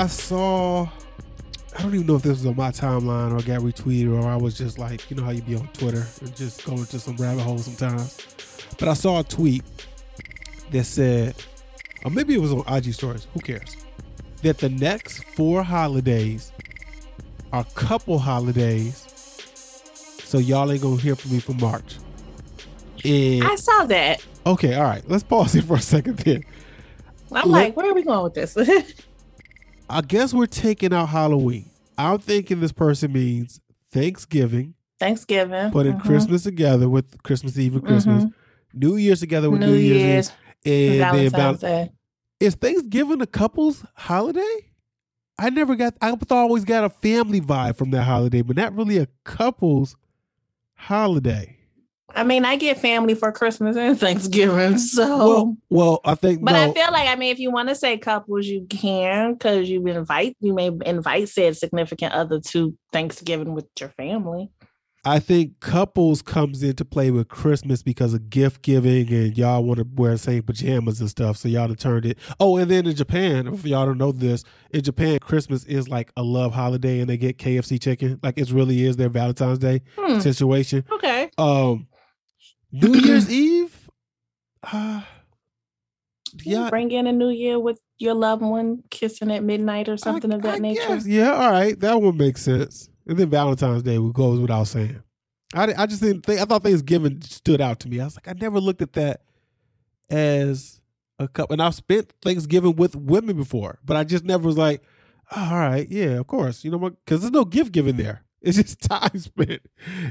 I saw. I don't even know if this was on my timeline or got retweeted or I was just like, you know how you be on Twitter and just go into some rabbit hole sometimes. But I saw a tweet that said, or maybe it was on IG stories. Who cares? That the next four holidays are couple holidays. So y'all ain't gonna hear from me for March. And I saw that. okay, all right. Let's pause here for a second then. I'm Let- like, where are we going with this? I guess we're taking out Halloween. I'm thinking this person means Thanksgiving, Thanksgiving. putting mhm, Christmas together with Christmas Eve and Christmas, mhm. New Year's together with New, New, Year's, Year's, Eve, and then Valentine's val- Day. is Thanksgiving a couple's holiday? I never got. I always got a family vibe from that holiday, but not really a couple's holiday. I mean, I get family for Christmas and Thanksgiving, so. Well, well, I think. But no, I feel like I mean, if you want to say couples, you can because you invite you may invite said significant other to Thanksgiving with your family. I think couples comes into play with Christmas because of gift giving and y'all want to wear the same pajamas and stuff. So y'all have turned it. Oh, and then in Japan, if y'all don't know this, in Japan, Christmas is like a love holiday and they get KFC chicken. Like it really is their Valentine's Day Hmm. situation. Okay. Um, New Year's Eve. Uh, yeah, bring in a new year with your loved one kissing at midnight or something I- of that I nature. guess. Yeah, all right, that one makes sense. And then Valentine's Day goes without saying. I, I just didn't think I thought Thanksgiving stood out to me. I was like, I never looked at that as a couple. And I've spent Thanksgiving with women before, but I just never was like, oh, all right, yeah, of course. You know what? Because there's no gift giving there. It's just time spent.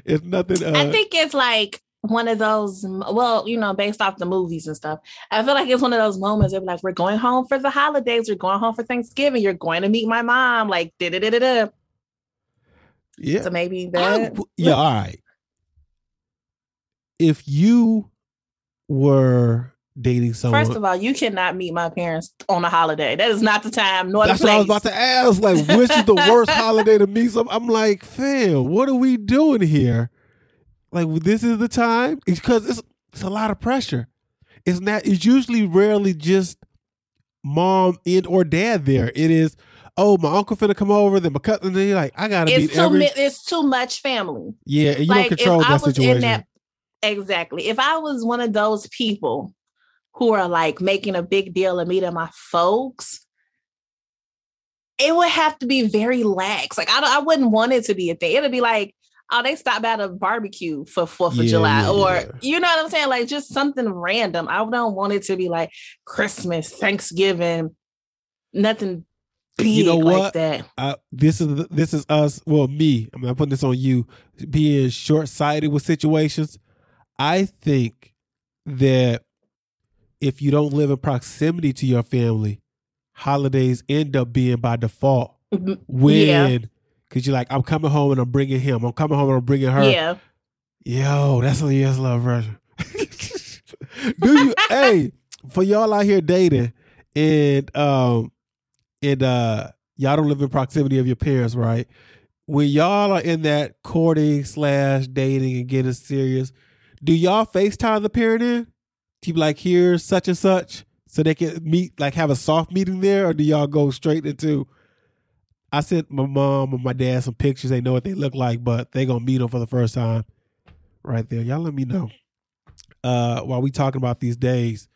It's nothing. Uh, I think it's like one of those, well, you know, based off the movies and stuff. I feel like it's one of those moments of like, we're going home for the holidays, we're going home for Thanksgiving, you're going to meet my mom, like, da da da da da. yeah, So maybe I that. w- yeah, all right. If you were dating someone, First of all, you cannot meet my parents on a holiday. That is not the time nor the That's what I was about to ask. Like, which is the worst holiday to meet some? I'm like, fam, what are we doing here? Like, this is the time because it's it's a lot of pressure. It's not. It's usually rarely just mom and or dad there. It is. Oh, my uncle finna come over. Then my cousin. Then you're like, I gotta It's too every. mi- it's too much family. yeah, and you like don't control if I that was situation. in that exactly. If I was one of those people who are like making a big deal of meeting my folks, it would have to be very lax. Like I I wouldn't want it to be a thing. It'd be like, oh, they stopped at a barbecue for Fourth of Yeah, July, yeah, or yeah. you know what I'm saying, like just something random. I don't want it to be like Christmas, Thanksgiving, nothing big You know like what? that. uh, this is this is us. Well, me. I'm not putting this on you. Being short sighted with situations. I think that if you don't live in proximity to your family, holidays end up being by default. Yeah. When because you're like, I'm coming home and I'm bringing him. I'm coming home and I'm bringing her. Yeah. Yo, that's a yes love version. Do you hey for y'all out here dating and um and uh y'all don't live in proximity of your parents, right? When y'all are in that courting slash dating and getting serious, do y'all FaceTime the parent in? Keep like here's such and such so they can meet like have a soft meeting there, or do y'all go straight into I sent my mom and my dad some pictures. They know what they look like, but they gonna meet them for the first time right there. Y'all let me know. Uh, while we talking about these days,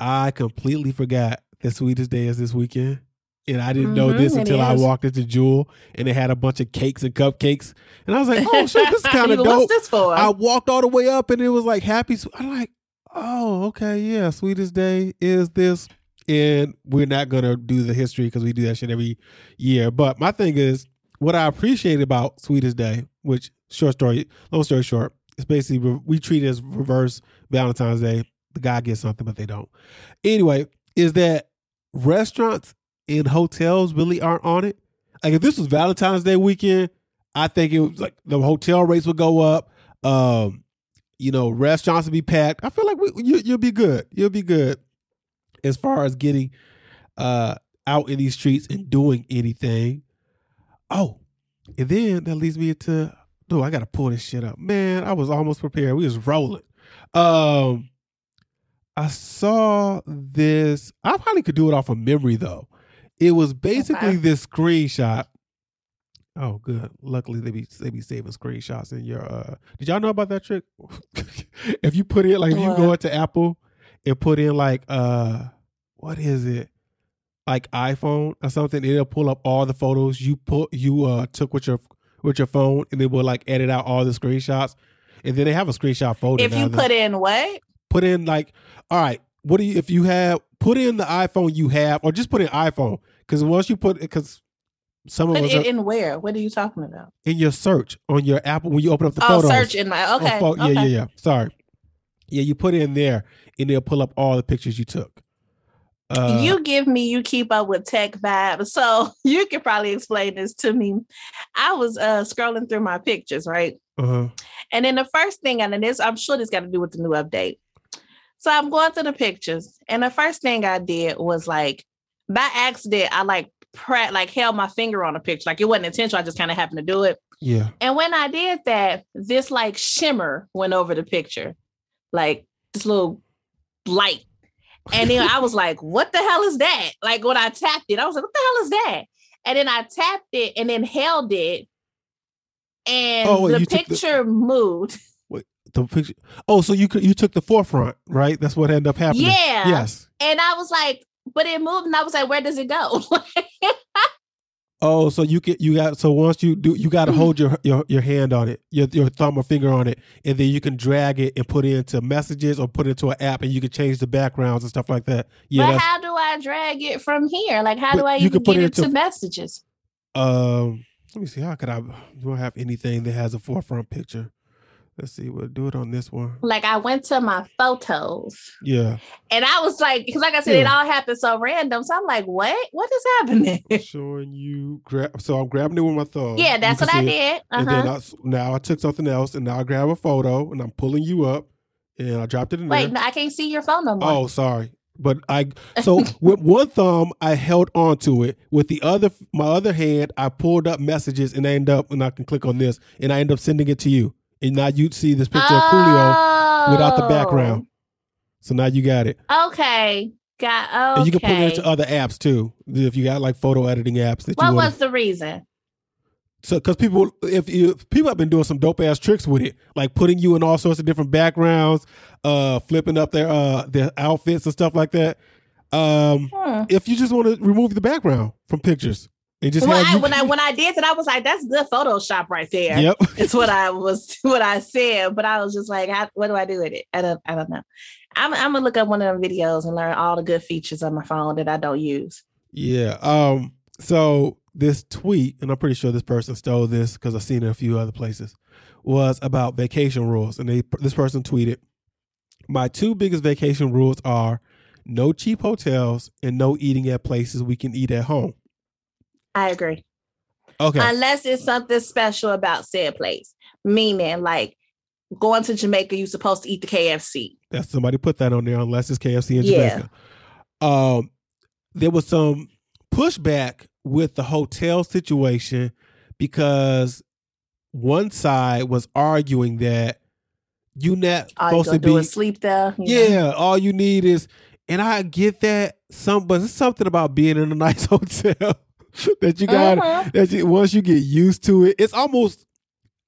I completely forgot the sweetest day is this weekend. And I didn't know Mhm, this until I walked into Jewel and they had a bunch of cakes and cupcakes. And I was like, oh shit, this is kind of What's dope. this for? I walked all the way up and it was like happy. I'm like, oh, okay, yeah, sweetest day is this. And we're not gonna do the history because we do that shit every year. But my thing is, what I appreciate about Sweetest Day, which short story, long story short, it's basically we treat it as reverse Valentine's Day. The guy gets something, but they don't. Anyway, is that restaurants and hotels really aren't on it? Like if this was Valentine's Day weekend, I think it was like the hotel rates would go up. Um, you know, restaurants would be packed. I feel like we, you, you'll be good. You'll be good as far as getting uh out in these streets and doing anything. Oh, and then that leads me into no, I gotta pull this shit up. Man, I was almost prepared. We was rolling. Um I saw this. I probably could do it off of memory though. It was basically Okay. this screenshot. Oh, good. Luckily, they be they be saving screenshots in your. uh Did y'all know about that trick? if you put in like if you go into Apple and put in like uh what is it like iPhone or something, it'll pull up all the photos you put you uh took with your with your phone, and it will like edit out all the screenshots. And then they have a screenshot folder. If you put in what? put in like, all right, what do you if you have put in the iPhone you have, or just put in iPhone because once you put because some of Put us it are in where? What are you talking about? in your search on your Apple when you open up the oh, photos. search in my okay. pho- yeah, okay. yeah, yeah. Sorry, yeah, you put it in there and they'll pull up all the pictures you took. Uh, you give me you keep up with tech vibes. So you could probably explain this to me. I was uh scrolling through my pictures right? Uh-huh. and then the first thing and then this i'm sure this got to do with the new update. So i'm going through the pictures and the first thing i did was like by accident i like pre- like held my finger on a picture. Like it wasn't intentional i just kind of happened to do it. Yeah, and when i did that this like shimmer went over the picture. Like this little light and then I was like, what the hell is that? Like when I tapped it, I was like, what the hell is that? And then I tapped it and then held it. And Oh, the took the- picture moved. the picture. Oh, so you you took the forefront, right? That's what ended up happening. Yeah. Yes. And I was like, but it moved. And I was like, where does it go? Oh, so you get you got so once you do you got to hold your, your your hand on it, your your thumb or finger on it, and then you can drag it and put it into messages or put it into an app, and you can change the backgrounds and stuff like that. Yeah, but how do I drag it from here? Like, how do I you even get it it to into- messages? um. Let me see. How could I? Do I have anything that has a forefront picture. Let's see. We'll do it on this one. Like, I went to my photos Yeah, and I was like, because like I said, it all happened so random. So I'm like, what? What is happening? showing you grab. So I'm grabbing it with my thumb. yeah, that's what I it. did. And then Uh-huh. I now I took something else, and now I grab a photo, and I'm pulling you up, and I dropped it in Wait, there. no, I can't see your phone no more. Oh, sorry. But I so with one thumb I held onto it. With the other my other hand, I pulled up messages and I end up and I can click on this and I end up sending it to you. And now you'd see this picture of Coolio without the background. So now you got it. Oh, Okay. Got okay. And you can put it into other apps too. If you got like photo editing apps that what you want. was the reason? So, because people, if you people have been doing some dope ass tricks with it, like putting you in all sorts of different backgrounds, uh, flipping up their uh their outfits and stuff like that. Um, Hmm. if you just want to remove the background from pictures just I, when I when I did that, I was like, "That's good Photoshop right there." yep, It's what I was what I said, but I was just like, "What do I do with it?" I don't I don't know. I'm I'm gonna look up one of them videos and learn all the good features on my phone that I don't use. yeah. Um, so this tweet, and I'm pretty sure this person stole this because I've seen it a few other places, was about vacation rules, and they this person tweeted, "My two biggest vacation rules are." No cheap hotels and no eating at places we can eat at home. I agree. Okay. Unless it's something special about said place, meaning like going to Jamaica, you're supposed to eat the KFC. That somebody put that on there unless it's KFC in Jamaica. Yeah. Um, there was some pushback with the hotel situation because one side was arguing that you not All you supposed gonna do be sleep there. you know? yeah, all you need is and I get that some but it's something about being in a nice hotel that you got Mhm. that you, once you get used to it, it's almost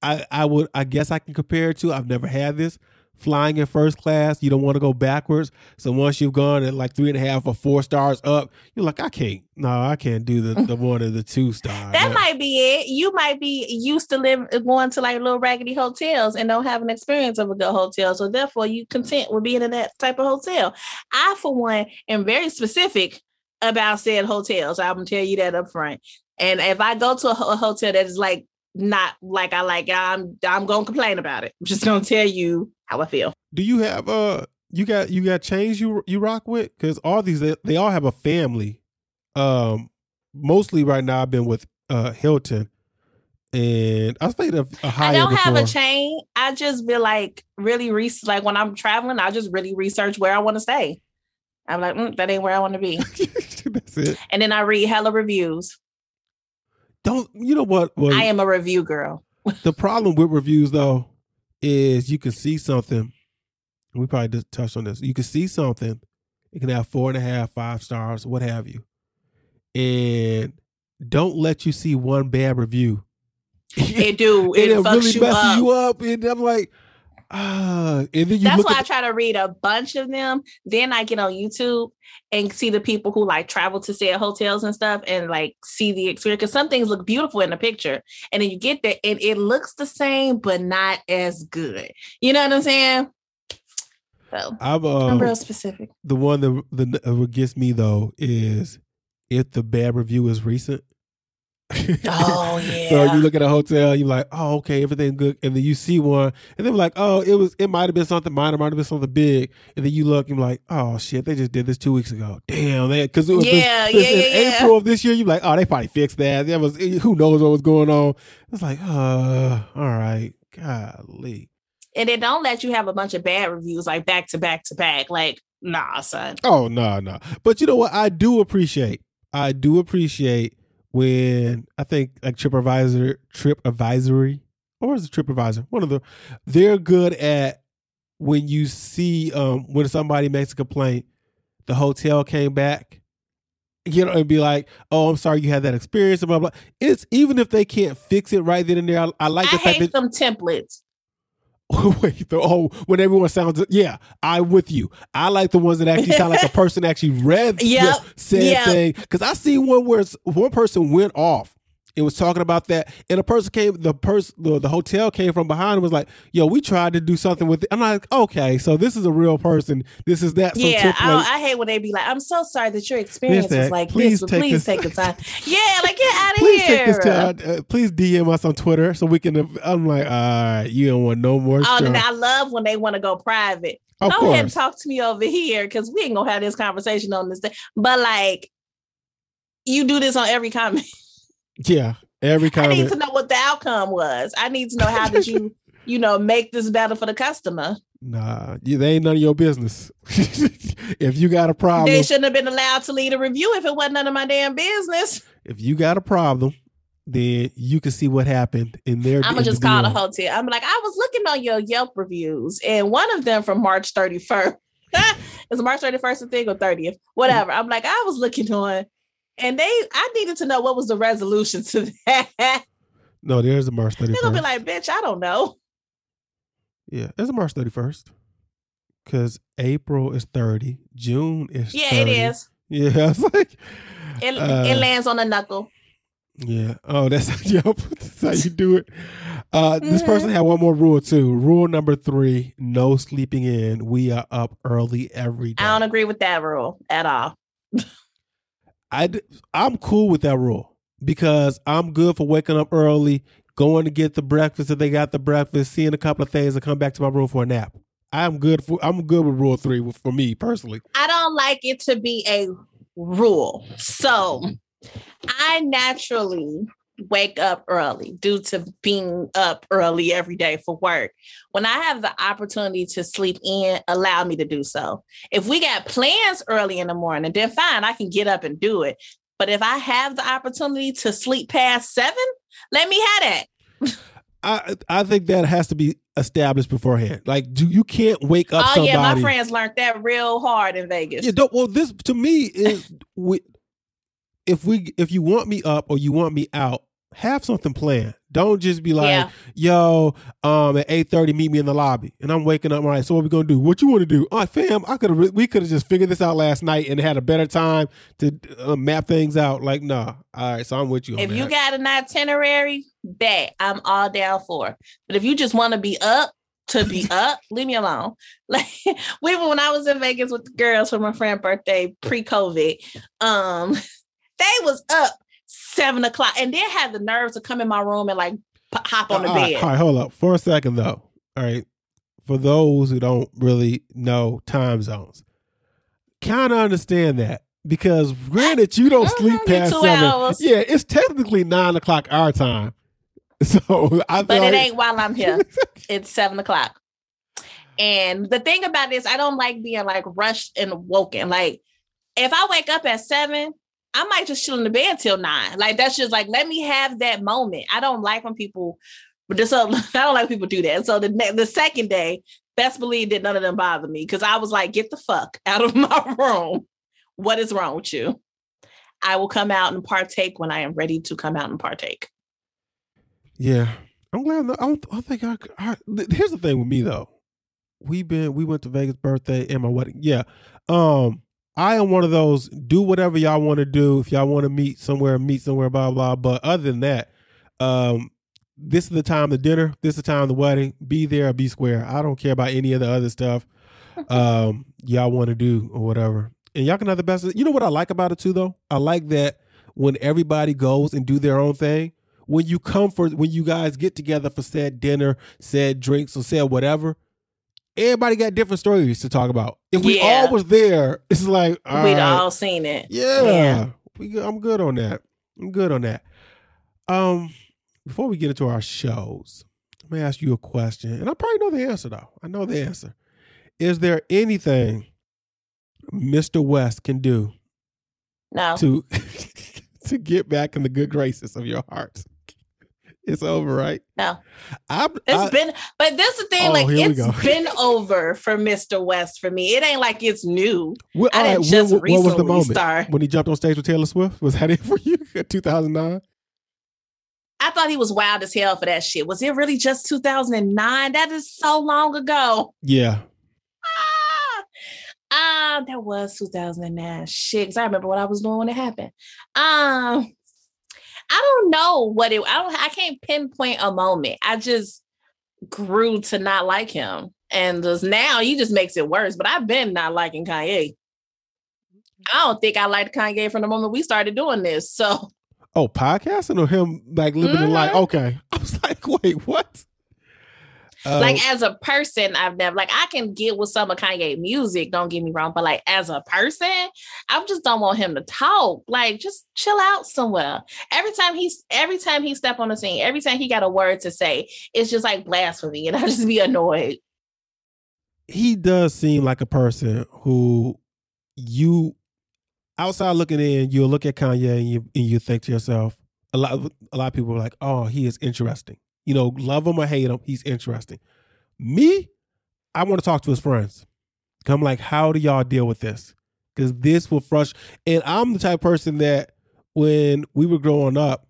I I would I guess I can compare it to I've never had this flying in first class. You don't want to go backwards, so once you've gone at like three and a half or four stars up, you're like I can't. No, I can't do the the one or the two star. That might be it. You might be used to live going to like little raggedy hotels and don't have an experience of a good hotel. So therefore you content with being in that type of hotel. I, for one, am very specific about said hotels. I'm gonna tell you that up front. And if I go to a, hotel that is like not like I like, I'm I'm gonna complain about it. I'm just gonna tell you how I feel. Do you have uh you got you got chains you you rock with? Because all these they, they all have a family. Um, mostly right now I've been with uh Hilton, and I stayed a, a I higher I don't before. have a chain. I just be like really re like when I'm traveling, I just really research where I want to stay. I'm like, mm, that ain't where I want to be. That's it. And then I read hella reviews. Don't you know what? Well, I am a review girl. the problem with reviews though is you can see something. We probably just touched on this. You can see something. It can have four and a half, five stars, what have you. and don't let you see one bad review. It do. It, fucks really you messes up. you up, and I'm like, ah. And then That's why I try to read a bunch of them. Then I get on YouTube and see the people who like travel to stay at hotels and stuff and like see the experience. Because some things look beautiful in the picture. And then you get there and it looks the same, but not as good. You know what I'm saying? So I'm, I'm um, real specific. the one that the uh, gets me though is if the bad review is recent. Oh, yeah. So you look at a hotel, you're like, oh, okay, everything good, and then you see one, and then like, oh, it was, it might have been something minor, might have been something big, and then you look, and you're like, oh shit, they just did this two weeks ago. Damn, they because it was this- Yeah, this yeah, in yeah, yeah. April of this year. You're like, oh, they probably fixed that. That was who knows what was going on. It's like, uh, all right, golly. And they don't let you have a bunch of bad reviews like back to back to back. Like, nah, son. Oh no, no. But you know what? I do appreciate. I do appreciate when I think like TripAdvisor, Trip Advisory, or is it TripAdvisor? One of the. They're good at when you see um when somebody makes a complaint, the hotel came back. You know, and be like, "Oh, I'm sorry you had that experience." And blah blah. It's even if they can't fix it right then and there. I, I like I the fact hate that them templates. Wait, the, oh, when everyone sounds, yeah, I'm with you. I like the ones that actually sound like a person actually read Yep, the said yep. thing. Because I see one where one person went off and was talking about that, and a person came, the person, the, the hotel came from behind and was like, "Yo, we tried to do something with it." I'm like, "Okay, so this is a real person. This is that." So yeah, I, I hate when they be like, "I'm so sorry that your experience that. was like Please this, take please this- take the time." Yeah, like get out of Please here. take this to, uh, please DM us on Twitter so we can. I'm like, all right, you don't want no more. Oh, and I love when they want to go private. of go course, ahead and talk to me over here because we ain't gonna have this conversation on this day. But like, you do this on every comment. yeah, every kind I need to know what the outcome was. I need to know how did you, you know, make this better for the customer. Nah, you, they ain't none of your business. if you got a problem, They shouldn't have been allowed to lead a review if it wasn't none of my damn business. if you got a problem, then you can see what happened in their. I'm gonna just call the hotel. I'm like, I was looking on your Yelp reviews, and one of them from March 31st. it's March 31st, I think, or 30th, whatever. I'm like, I was looking on, and they, I needed to know what was the resolution to that. No, there's a March 31st. They're gonna be like, bitch, I don't know. Yeah, there's a March thirty first. Because April is thirty, June is Yeah, 30. it is. Yeah, it's like It, Uh, it lands on a knuckle. yeah. Oh, that's yep. That's how you do it. Uh, This Mhm. person had one more rule too. Rule number three: no sleeping in. We are up early every day. I don't agree with that rule at all. I I'm cool with that rule because I'm good for waking up early, going to get the breakfast if they got the breakfast, seeing a couple of things, and come back to my room for a nap. I'm good for I'm good with rule three for me personally. I don't like it to be a rule. So I naturally wake up early due to being up early every day for work. When I have the opportunity to sleep in, allow me to do so. If we got plans early in the morning, then fine, I can get up and do it. But if I have the opportunity to sleep past seven, let me have that. I I think that has to be established beforehand. Like, do you can't wake up oh somebody? yeah, my friends learned that real hard in Vegas. Yeah, don't, well, this to me is we, if we if you want me up or you want me out, have something planned. Don't just be like, Yeah. yo, um, at eight thirty, meet me in the lobby, and I'm waking up. All right, so what we gonna do? What you want to do? All right, fam, I could have we could have just figured this out last night and had a better time to uh, map things out. Like, nah. All right, so I'm with you. If you that. got an itinerary, bet I'm all down for. it. But if you just want to be up to be up, leave me alone. Like we were when I was in Vegas with the girls for my friend's birthday pre-COVID. Um, they was up seven o'clock and then had the nerves to come in my room and like hop on the all right, bed. all right, hold up for a second though. All right, for those who don't really know time zones, kind of understand that because granted you don't Mhm, sleep past seven. hours. Yeah, it's technically nine o'clock our time. So I but it ain't while I'm here. it's seven o'clock. And the thing about this, I don't like being like rushed and woken. Like if I wake up at seven, I might just chill in the bed till nine. Like that's just like let me have that moment. I don't like when people, but this I don't like people do that. So the the second day, best believe that none of them bother me because I was like, get the fuck out of my room. What is wrong with you? I will come out and partake when I am ready to come out and partake. Yeah, I'm glad. I don't, I don't think I, I. Here's the thing with me though. We've been we went to Vegas birthday and my wedding. Yeah, um, I am one of those. Do whatever y'all want to do. If y'all want to meet somewhere, meet somewhere. Blah blah. But other than that, um, this is the time the dinner. This is the time the wedding. Be there or be square. I don't care about any of the other stuff. Um, y'all want to do or whatever. And y'all can have the best. You know what I like about it too, though. I like that when everybody goes and do their own thing when you come for when you guys get together for said dinner, said drinks, or said whatever, everybody got different stories to talk about. If we Yeah. all was there, it's like all We'd right, all seen it. yeah, Yeah. We, I'm good on that. I'm good on that. Um, before we get into our shows, let me ask you a question, and I probably know the answer though. I know the answer. Is there anything Mr. West can do No. to to get back in the good graces of your heart? It's over, right? No. I'm, It's I, been, but this is the thing, Oh, like it's been over for Mr. West for me. It ain't like it's new. What, I didn't right, just what, what was the recently moment start. when he jumped on stage with Taylor Swift? Was that it for you? 2009. I thought he was wild as hell for that shit. Was it really just 2009? That is so long ago. Yeah, Ah, ah that was 2009. Shit, 'cause I remember what I was doing when it happened. Um, I don't know what it. I don't. I can't pinpoint a moment. I just grew to not like him, and just now he just makes it worse. But I've been not liking Kanye. I don't think I liked Kanye from the moment we started doing this. So Oh, podcasting or him like living in life? Mhm. Okay, I was like, wait, what? Uh, like as a person, I've never like I can get with some of Kanye music, don't get me wrong, but like as a person, I just don't want him to talk. Like just chill out somewhere. Every time he's every time he step on the scene, every time he got a word to say, it's just like blasphemy, and I just be annoyed. he does seem like a person who you outside looking in, you'll look at Kanye and you and you think to yourself, a lot a lot of people are like, oh, he is interesting. You know, love him or hate him, he's interesting. Me, I want to talk to his friends. I'm like, how do y'all deal with this? Because this will frustrate. And I'm the type of person that when we were growing up,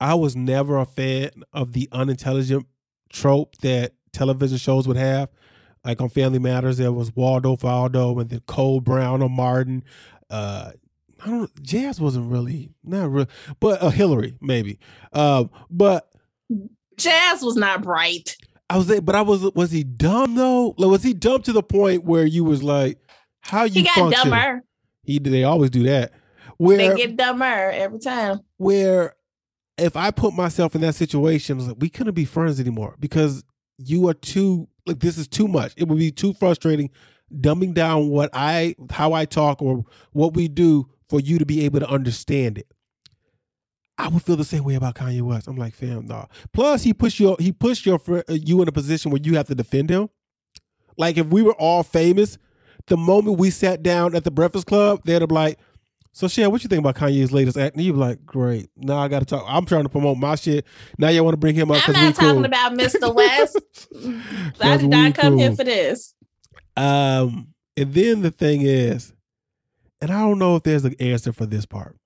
I was never a fan of the unintelligent trope that television shows would have. Like on Family Matters, there was Waldo Faldo and then Cole Brown or Martin. Uh, I don't. Jazz wasn't really not real, but uh, Hillary maybe. Um, but Jazz was not bright. I was but I was was he dumb though? Like, was he dumb to the point where you was like, how you He got function? dumber. He they always do that. Where they get dumber every time. where if I put myself in that situation, I was like, we couldn't be friends anymore because you are too like this is too much. It would be too frustrating dumbing down what I how I talk or what we do for you to be able to understand it. I would feel the same way about Kanye West. I'm like, fam, nah. Plus, he pushed you he pushed your uh, you in a position where you have to defend him. Like if we were all famous, the moment we sat down at the Breakfast Club, they'd be like, "So, Shan, what you think about Kanye's latest act?" And you'd be like, "Great. Now I got to talk. I'm trying to promote my shit. Now you want to bring him up I'm not talking cool." about Mr. West. I did not come here for this. Um, and then the thing is, and I don't know if there's an answer for this part.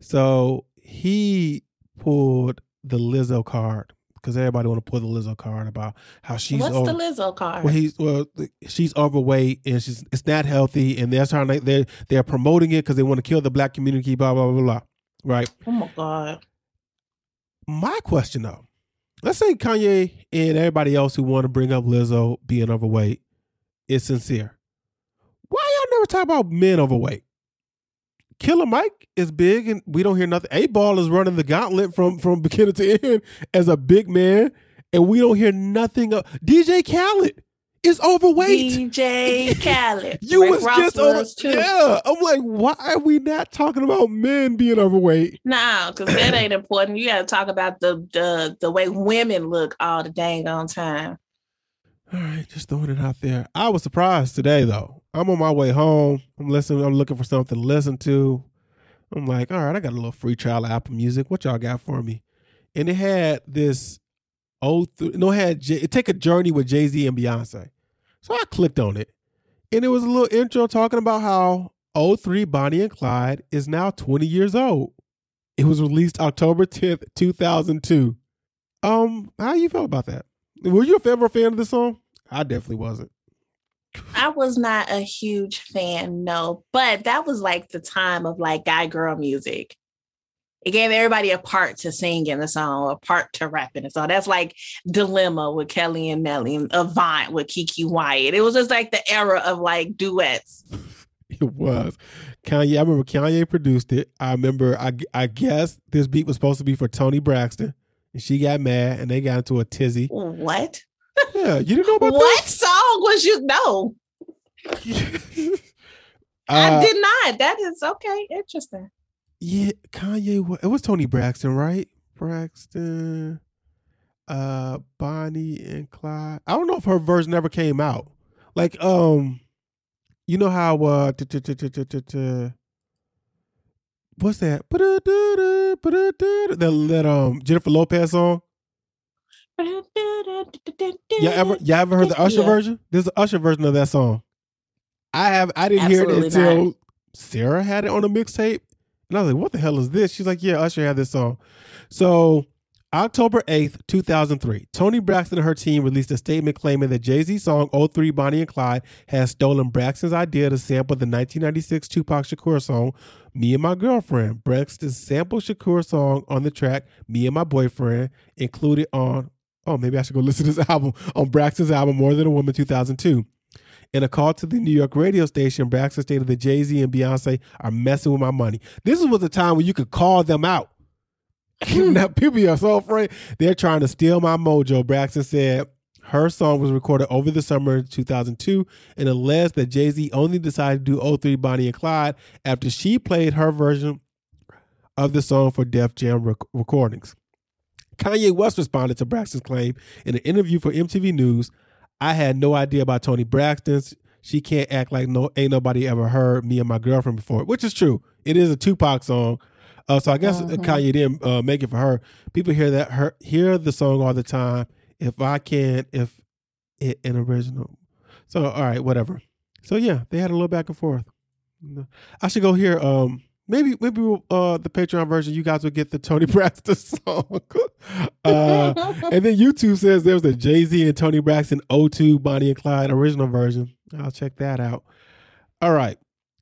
So he pulled the Lizzo card because everybody want to pull the Lizzo card about how she's What's over, the Lizzo card? well, he's well, she's overweight and she's it's not healthy, and they're trying to they're they're promoting it because they want to kill the black community. Blah blah blah blah. Right. oh my god. My question though, let's say Kanye and everybody else who want to bring up Lizzo being overweight is sincere. Why y'all never talk about men overweight? Killer Mike is big and we don't hear nothing. A ball is running the gauntlet from from beginning to end as a big man, and we don't hear nothing of DJ Khaled is overweight. DJ Khaled. You Rick was Ross just over. too. Yeah, I'm like, why are we not talking about men being overweight? No, because that ain't important. You got to talk about the the the way women look all the dang on time. All right, just throwing it out there. I was surprised today though. I'm on my way home. I'm listening. I'm looking for something to listen to. I'm like, all right, I got a little free trial of Apple Music. What y'all got for me? And it had this old, th- no, it had J- it take a journey with Jay Z and Beyonce. So I clicked on it, and it was a little intro talking about how 03 Bonnie and Clyde is now 20 years old. It was released October 10th, 2002. Um, how you feel about that? Were you ever a fan of this song? I definitely wasn't. I was not a huge fan, no, but that was like the time of like guy girl music. It gave everybody a part to sing in the song, a part to rap in the song. That's like Dilemma with Kelly and Nelly, and Avant with KeKe Wyatt. It was just like the era of like duets. It was. Kanye, I remember Kanye produced it. I remember, I, I guess this beat was supposed to be for Toni Braxton, and she got mad and they got into a tizzy. What? Yeah, you didn't know about what song was you? No? I Uh, did not. That is okay. Interesting. Yeah, Kanye. It was Toni Braxton, right? Braxton, uh, Bonnie and Clyde. I don't know if her verse never came out. Like, um, you know how uh, what's that? That that um Jennifer Lopez song. Y'all ever y'all ever heard the Usher Yeah. version? There's an Usher version of that song. I have I didn't hear it until not. Sarah had it on a mixtape. And I was like, what the hell is this? She's like, yeah, Usher had this song. So October 8th, 2003, Toni Braxton and her team released a statement claiming that Jay-Z's song 03 Bonnie and Clyde has stolen Braxton's idea to sample the 1996 Tupac Shakur song Me and My Girlfriend. Braxton sampled Shakur's song on the track Me and My Boyfriend, included on, oh, maybe I should go listen to this album, on Braxton's album More Than a Woman 2002. In a call to the New York radio station, Braxton stated that Jay Z and Beyonce are messing with my money. This was a time when you could call them out. now people are so afraid they're trying to steal my mojo. Braxton said her song was recorded over the summer of 2002 and alleged that Jay Z only decided to do 03 Bonnie and Clyde after she played her version of the song for Def Jam rec- recordings. Kanye West responded to Braxton's claim in an interview for MTV News. I had no idea about Toni Braxton's. She can't act like no ain't nobody ever heard me and my girlfriend before, which is true. It is a Tupac song. Uh, so I guess Mhm. Kanye didn't uh, make it for her. People hear that her hear the song all the time. If I can, if it an original. So all right, whatever. So yeah, they had a little back and forth. I should go hear. Um, maybe maybe uh the Patreon version. You guys will get the Toni Braxton song. uh, and then YouTube says there's a Jay Z and Toni Braxton O2 Bonnie and Clyde original version. I'll check that out. All right,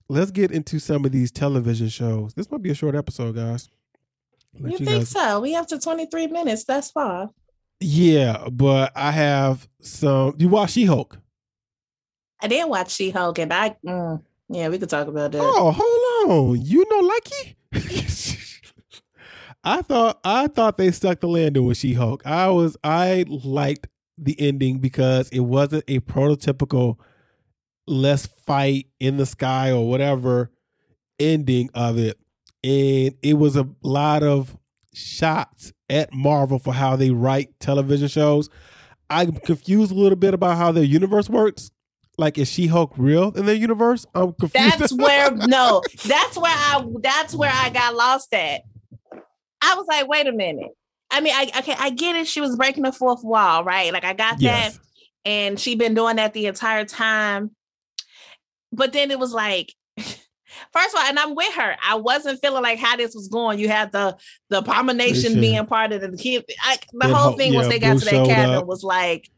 let's get into some of these television shows. This might be a short episode, guys. Let you you think guys- so? We have to 23 minutes. That's fine. Yeah, but I have some. You watch She Hulk? I did watch She Hulk, and I, mm, yeah, we could talk about that. Oh, hold on. You know, Lucky. I thought I thought they stuck the landing with She Hulk. I was I liked the ending because it wasn't a prototypical let's fight in the sky or whatever ending of it. And it was a lot of shots at Marvel for how they write television shows. I'm confused a little bit about how their universe works. Like, is She Hulk real in their universe? I'm confused. That's where no, that's where I that's where I got lost at. I was like, wait a minute. I mean, I okay, I get it. She was breaking the fourth wall, right? Like I got yes. that, and she been doing that the entire time. But then it was like, first of all, and I'm with her. I wasn't feeling like how this was going. You had the the abomination Sure. being part of the kid. I, the whole Hulk- thing once yeah, they got to that cabin up. was like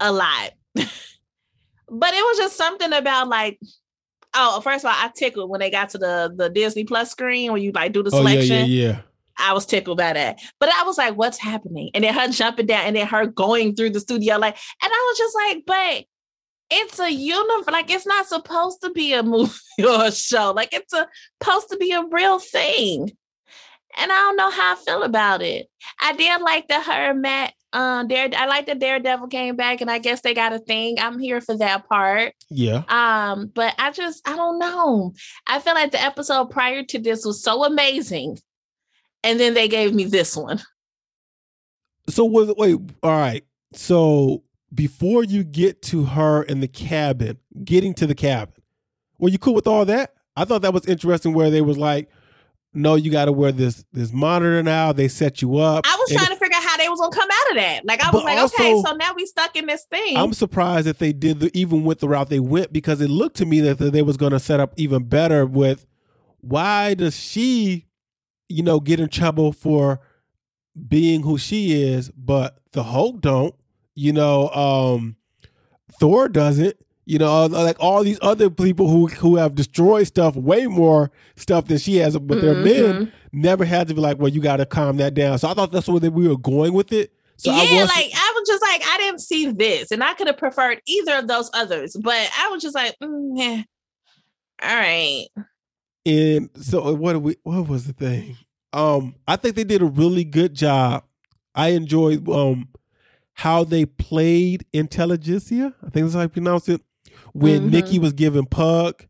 a lot. but it was just something about like. Oh, first of all, I tickled when they got to the the Disney Plus screen where you like do the Oh, yeah, selection. yeah, yeah. I was tickled by that. But I was like, what's happening? And then her jumping down and then her going through the studio. Like, and I was just like, but it's a universe. Like, it's not supposed to be a movie or a show. Like, it's a, supposed to be a real thing. And I don't know how I feel about it. I did like that her and Matt, um, Dare, I like that Daredevil came back and I guess they got a thing. I'm here for that part. Yeah. Um, but I just I don't know. I feel like the episode prior to this was so amazing. And then they gave me this one. So was it wait, all right. So before you get to her in the cabin, getting to the cabin, were you cool with all that? I thought that was interesting where they was like, no, you gotta wear this this monitor now. They set you up. I was trying to figure out how they was gonna come out of that. Like I was like, also- okay, so now we stuck in this thing. I'm surprised that they did the, even with the route they went because it looked to me that they was going to set up even better with why does she, you know, get in trouble for being who she is, but the Hulk don't. You know, um, Thor doesn't. You know, like all these other people who who have destroyed stuff, way more stuff than she has, but they're men Mhm. never had to be like, well, you got to calm that down. So I thought that's where we were going with it. So I yeah, was like I was just like, I didn't see this, and I could have preferred either of those others, but I was just like, mm, yeah, all right. And so uh, what we what was the thing? Um I think they did a really good job. I enjoyed um how they played Intelligencia. I think that's how you pronounce it. When Mhm. Nikki was giving Pug.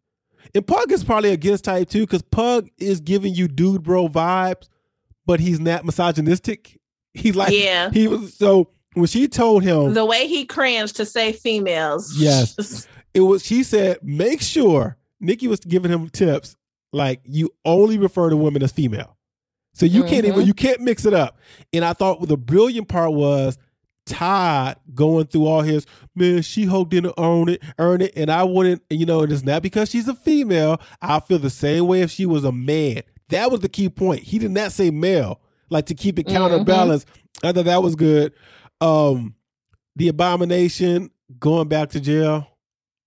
And Pug is probably against type too, because Pug is giving you dude bro vibes, but he's not misogynistic. He's like Yeah. he was so when she told him The way he cringed to say females. Yes. it was she said make sure nikki was giving him tips like you only refer to women as female so you can't even Mhm. you can't mix it up and i thought the brilliant part was todd going through all his man she hulk didn't own it earn it and i wouldn't you know and it's not because she's a female i feel the same way if she was a man that was the key point he did not say male like to keep it counterbalanced i thought that was good um the abomination going back to jail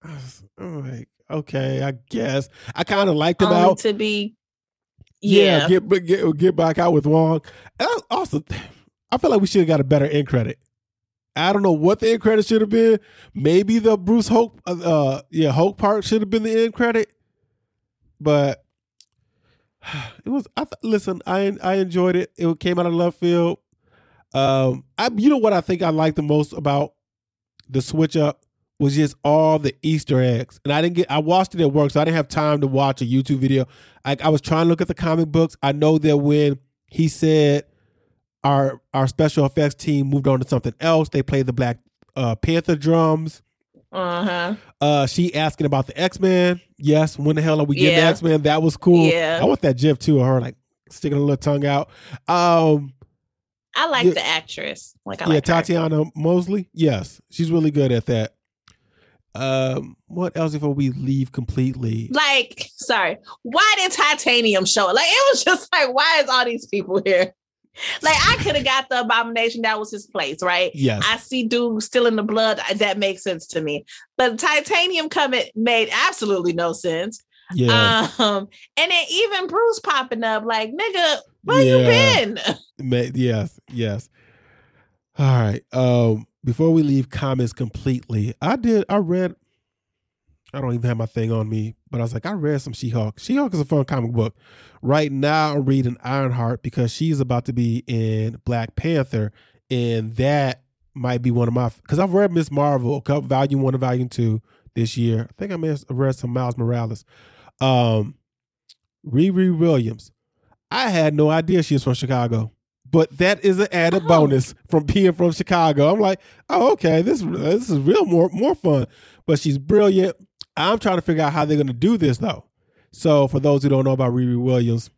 I was- like, okay, I guess. I kind of liked it Only out. to be. Yeah, Yeah. get, get get back out with Wong. And I also, I feel like we should have got a better end credit. I don't know what the end credit should have been. Maybe the Bruce Hope, uh, uh yeah, Hope part should have been the end credit. But it was. I th- listen. I I enjoyed it. It came out of left field. Um, I you know what I think I like the most about the switch up was just all the Easter eggs, and I didn't get. I watched it at work, so I didn't have time to watch a YouTube video. I, I was trying to look at the comic books. I know that when he said our our special effects team moved on to something else, they played the Black uh, Panther drums. Uh huh. Uh, she asking about the X Men. Yes, when the hell are we getting the Yeah. X Men? That was cool. Yeah. I want that gif too of her like sticking a little tongue out. Um, I like Yeah. the actress. Like I yeah, like her. Tatiana Maslany. Yes, she's really good at that. Um, what else before we leave completely? Like, sorry, why did Titania show? Like, it was just like, why is all these people here? Like, I could have got the abomination. That was his place, right? Yes, I see dude still in the blood. That makes sense to me. But Titania coming made absolutely no sense. Yeah. Um, and then even Bruce popping up, like, nigga, where Yeah. you been? Ma- yes, yes. All right. Um, before we leave comments completely, I did. I read. I don't even have my thing on me, but I was like, I read some She-Hulk. She-Hulk is a fun comic book. Right now, I'm reading Ironheart because she's about to be in Black Panther, and that might be one of my. Because I've read Ms. Marvel, couple- Volume One and Volume Two this year. I think I may have read some Miles Morales. Um, Riri Williams. I had no idea she was from Chicago, but that is an added Oh. bonus from being from Chicago. I'm like, oh, okay, this this is real more more fun. But she's brilliant. I'm trying to figure out how they're going to do this though. So for those who don't know about Riri Williams,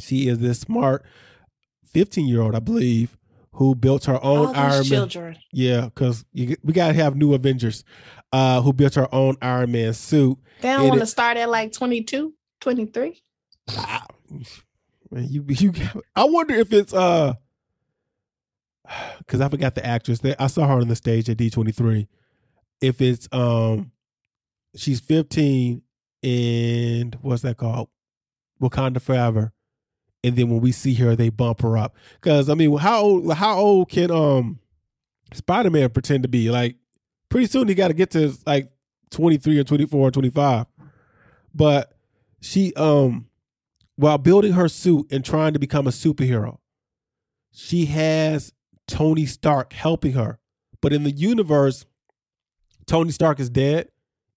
she is this smart 15 year old, I believe, who built her All own those Iron Man. Yeah, because we got to have new Avengers. Uh, who built her own Iron Man suit? They don't want to start at like 22, 23. Ah, Man, you you. I wonder if it's uh, because I forgot the actress. I saw her on the stage at D twenty three. If it's um, she's fifteen and what's that called? Wakanda Forever. And then when we see her, they bump her up. Because I mean, how old? How old can um, Spider Man pretend to be? Like, pretty soon he got to get to like twenty three or 24 or twenty five. But she um while building her suit and trying to become a superhero, she has Tony Stark helping her. But in the universe, Tony Stark is dead,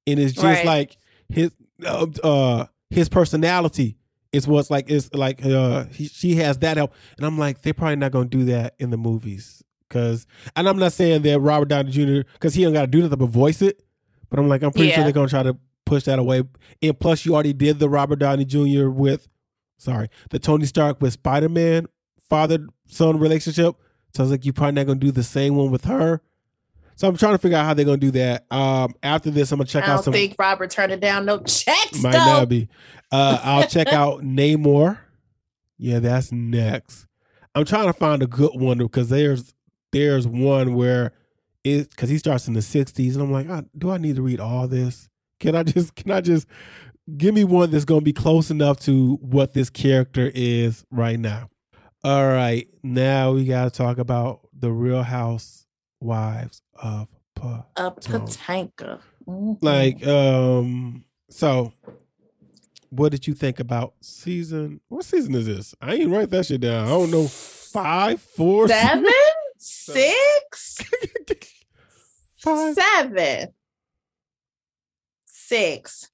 and it's just Right. like his uh, uh his personality is what's like is like uh he, she has that help, and I'm like they're probably not gonna do that in the movies because, and I'm not saying that Robert Downey Jr. because he don't got to do nothing but voice it, but I'm like I'm pretty sure they're gonna try to push that away. And plus, you already did the Robert Downey Jr. with sorry, the Tony Stark with Spider Man father son relationship So I was like, you probably not gonna do the same one with her. So I'm trying to figure out how they're gonna do that. Um, after this, I'm gonna check I out don't some. think Robert turning down no checks Might though. not be. Uh, I'll check out Namor. Yeah, that's next. I'm trying to find a good one because there's there's one where it because he starts in the 60s and I'm like, ah, do I need to read all this? Can I just can I just give me one that's gonna be close enough to what this character is right now? All right, now we gotta talk about the Real Housewives of Pa. A Patanka. Mhm. Like, um, so what did you think about season? What season is this? I ain't write that shit down. I don't know. Five, four, seven, six, five. seven, six.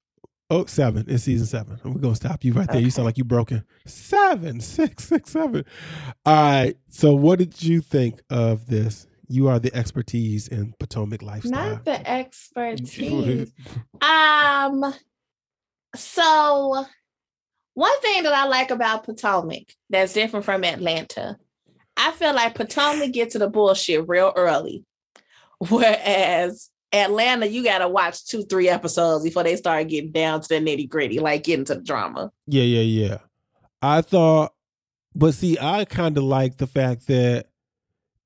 Oh, seven. It's season seven. We're gonna stop you right there. You sound like you broken. Seven, six, six, seven. All right. So, what did you think of this? You are the expertise in Potomac lifestyle. Not the expertise. Um, so one thing that I like about Potomac that's different from Atlanta, I feel like Potomac get to the bullshit real early, whereas Atlanta, you got to watch two, three episodes before they start getting down to the nitty gritty, like getting to the drama. Yeah, yeah, yeah. I thought, but see, I kind of like the fact that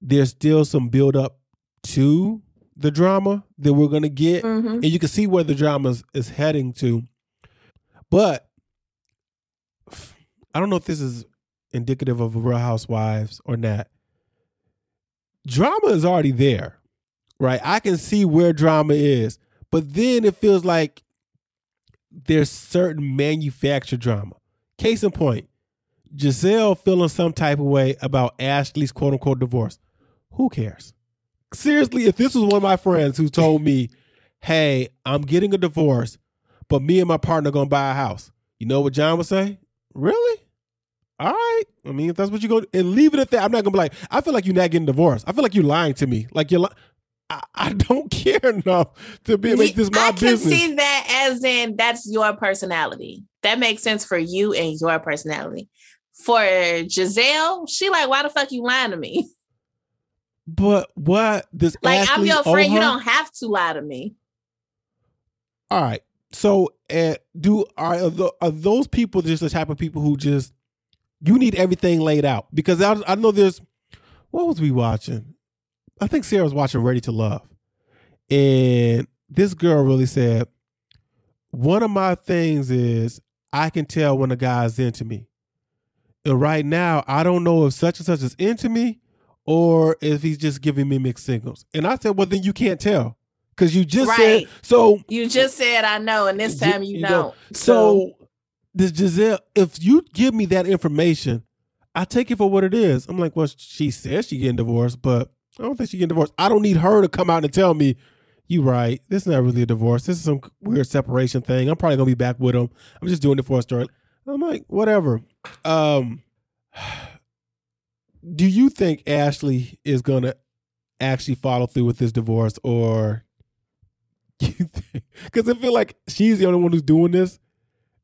there's still some build up to the drama that we're gonna get, Mhm. and you can see where the drama is, is heading to. But I don't know if this is indicative of Real Housewives or not. Drama is already there, right? I can see where drama is, but then it feels like there's certain manufactured drama. Case in point, Gizelle feeling some type of way about Ashley's quote unquote divorce. Who cares? Seriously, if this was one of my friends who told me, hey, I'm getting a divorce, but me and my partner gonna buy a house, you know what John would say? Really? All right. I mean, if that's what you're going to, and leave it at that. I'm not gonna be like, I feel like you're not getting divorced. I feel like you're lying to me. Like you're lying. I, I don't care enough to be make this my I can business. see that as in that's your personality. That makes sense for you and your personality. For Gizelle, she like, why the fuck you lying to me? But what does Like I'm your friend. You don't have to lie to me. All right. So, uh, do are are are those people just the type of people who just you need everything laid out? Because I, I know there's what was we watching? I think Sarah was watching Ready to Love, and this girl really said one of my things is I can tell when a guy's into me, and right now I don't know if such and such is into me or if he's just giving me mixed signals. And I said, well, then you can't tell because you just said so. You just said I know, and this time you, you don't. So, this Gizelle, if you give me that information, I take it for what it is. I'm like, well, she says she getting divorced, but I don't think she getting divorced. I don't need her to come out and tell me, you right. This is not really a divorce. This is some weird separation thing. I'm probably gonna be back with him. I'm just doing it for a story. I'm like, whatever. Um, do you think Ashley is gonna actually follow through with this divorce, or you think? Because I feel like she's the only one who's doing this.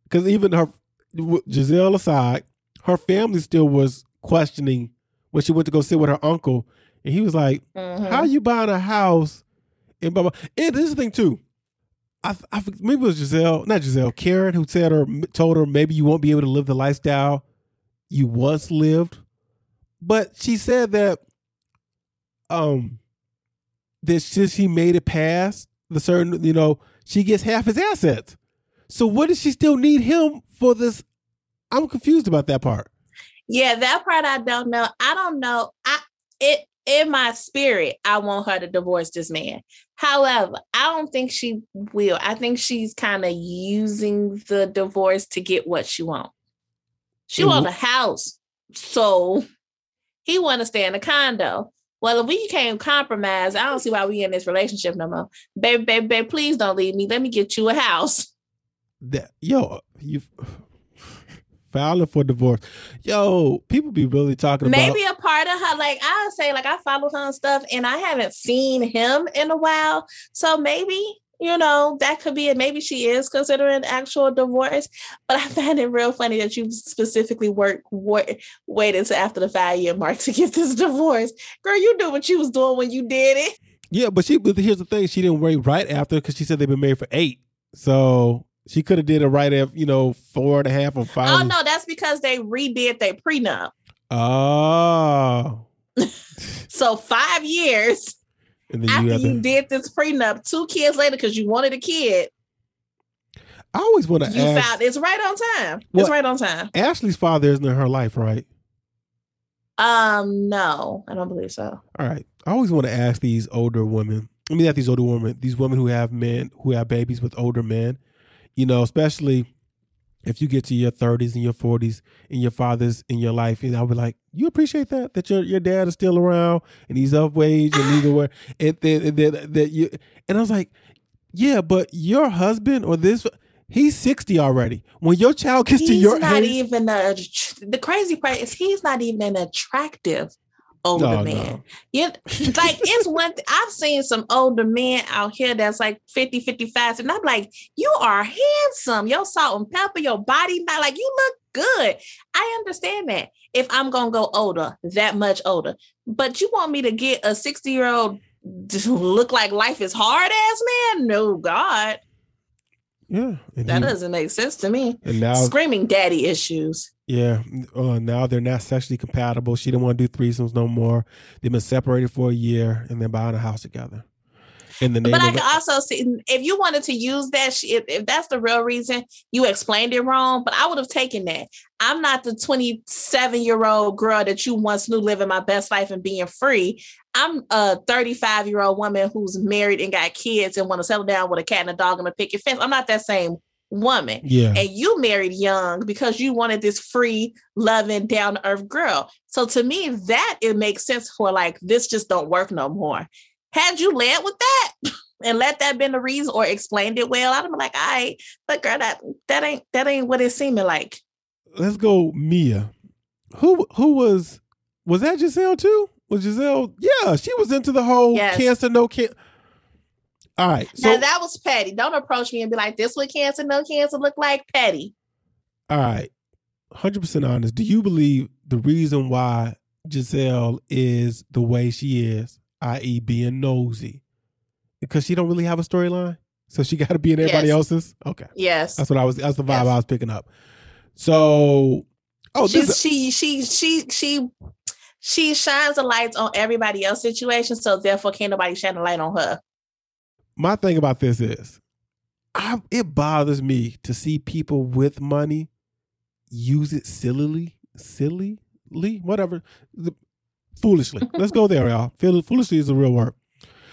Because even her Gizelle aside, her family still was questioning when she went to go sit with her uncle, and he was like, Mhm. "How you buying a house?" And blah blah. And this is the thing too. I, I maybe it was Gizelle, not Gizelle, Karen, who said or told her maybe you won't be able to live the lifestyle you once lived. But she said that um that since she made it past the certain, you know, she gets half his assets. So what does she still need him for this? I'm confused about that part. Yeah, that part I don't know. I don't know. I it in my spirit, I want her to divorce this man. However, I don't think she will. I think she's kind of using the divorce to get what she wants. She And want wh- a house, so he want to stay in a condo. Well, if we can't compromise, I don't see why we in this relationship no more. Baby, baby, baby, please don't leave me. Let me get you a house. that yo you filing for divorce yo people be really talking about maybe a part of her like i say like i follow her and stuff and i haven't seen him in a while so maybe you know, that could be it. Maybe she is considering actual divorce. But I find it real funny that you specifically work, wait, waited until after the five year mark to get this divorce. Girl, you knew what you was doing when you did it. Yeah, but she. But here's the thing: she didn't wait right after because she said they've been married for eight. So she could have did it right after, you know, four and a half or five. Oh no, that's because they redid their prenup. Oh. so five years And then after have you to- did this prenup, two kids later, because you wanted a kid, I always want to you ask. found it's right on time. What- It's right on time. Ashley's father isn't in her life, right? Um, no, I don't believe so. All right. I always want to ask these older women. I mean, not these older women. These women who have men who have babies with older men. You know, especially if you get to your thirties and your forties and your father's in your life, and I'll be like, you appreciate that that your your dad is still around and he's of age and he's aware, and then that you. And I was like, yeah, but your husband or this. He's sixty already. When your child gets to He's your not age, even a. The crazy part is he's not even an attractive older No, man. no. Like it's one th- I've seen some older men out here that's like 50, 55, and I'm like, you are handsome. Your salt and pepper, your body, like you look good. I understand that if I'm gonna go older, that much older. But you want me to get a 60 year old to look like life is hard ass man? No, God, yeah, that he- doesn't make sense to me. and now Screaming daddy issues. Yeah, uh, now they're not sexually compatible. She didn't want to do threesomes no more. They've been separated for a year, and they're buying a house together. In the name But I can also see if you wanted to use that, if, if that's the real reason, you explained it wrong. But I would have taken that. I'm not the 27 year old girl that you once knew living my best life and being free. I'm a 35 year old woman who's married and got kids and want to settle down with a cat and a dog and a picket fence. I'm not that same woman. yeah, And you married young because you wanted this free, loving, down to earth girl. So to me, that it makes sense for like this just don't work no more. Had you led with that and let that been the reason or explained it well, I'd be like, all right, but girl, that that ain't that ain't what it's seeming like. let's go. Mia, who who was was that Gizelle too? Was Gizelle? Yeah, she was into the whole Yes. cancer no can. All right, so now that was petty. Don't approach me and be like, this what cancer, no cancer look like petty. all right, hundred percent honest. Do you believe the reason why Gizelle is the way she is, i.e., being nosy, because she don't really have a storyline, so she got to be in everybody Yes. else's? Okay. Yes. That's what I was. That's the vibe Yes. I was picking up. So, oh, this. she she she she she shines the lights on everybody else's situation, so therefore can't nobody shine a light on her. My thing about this is, I, it bothers me to see people with money use it sillily, sillily, whatever, the, foolishly. Let's go there, y'all. Foolishly is a real word.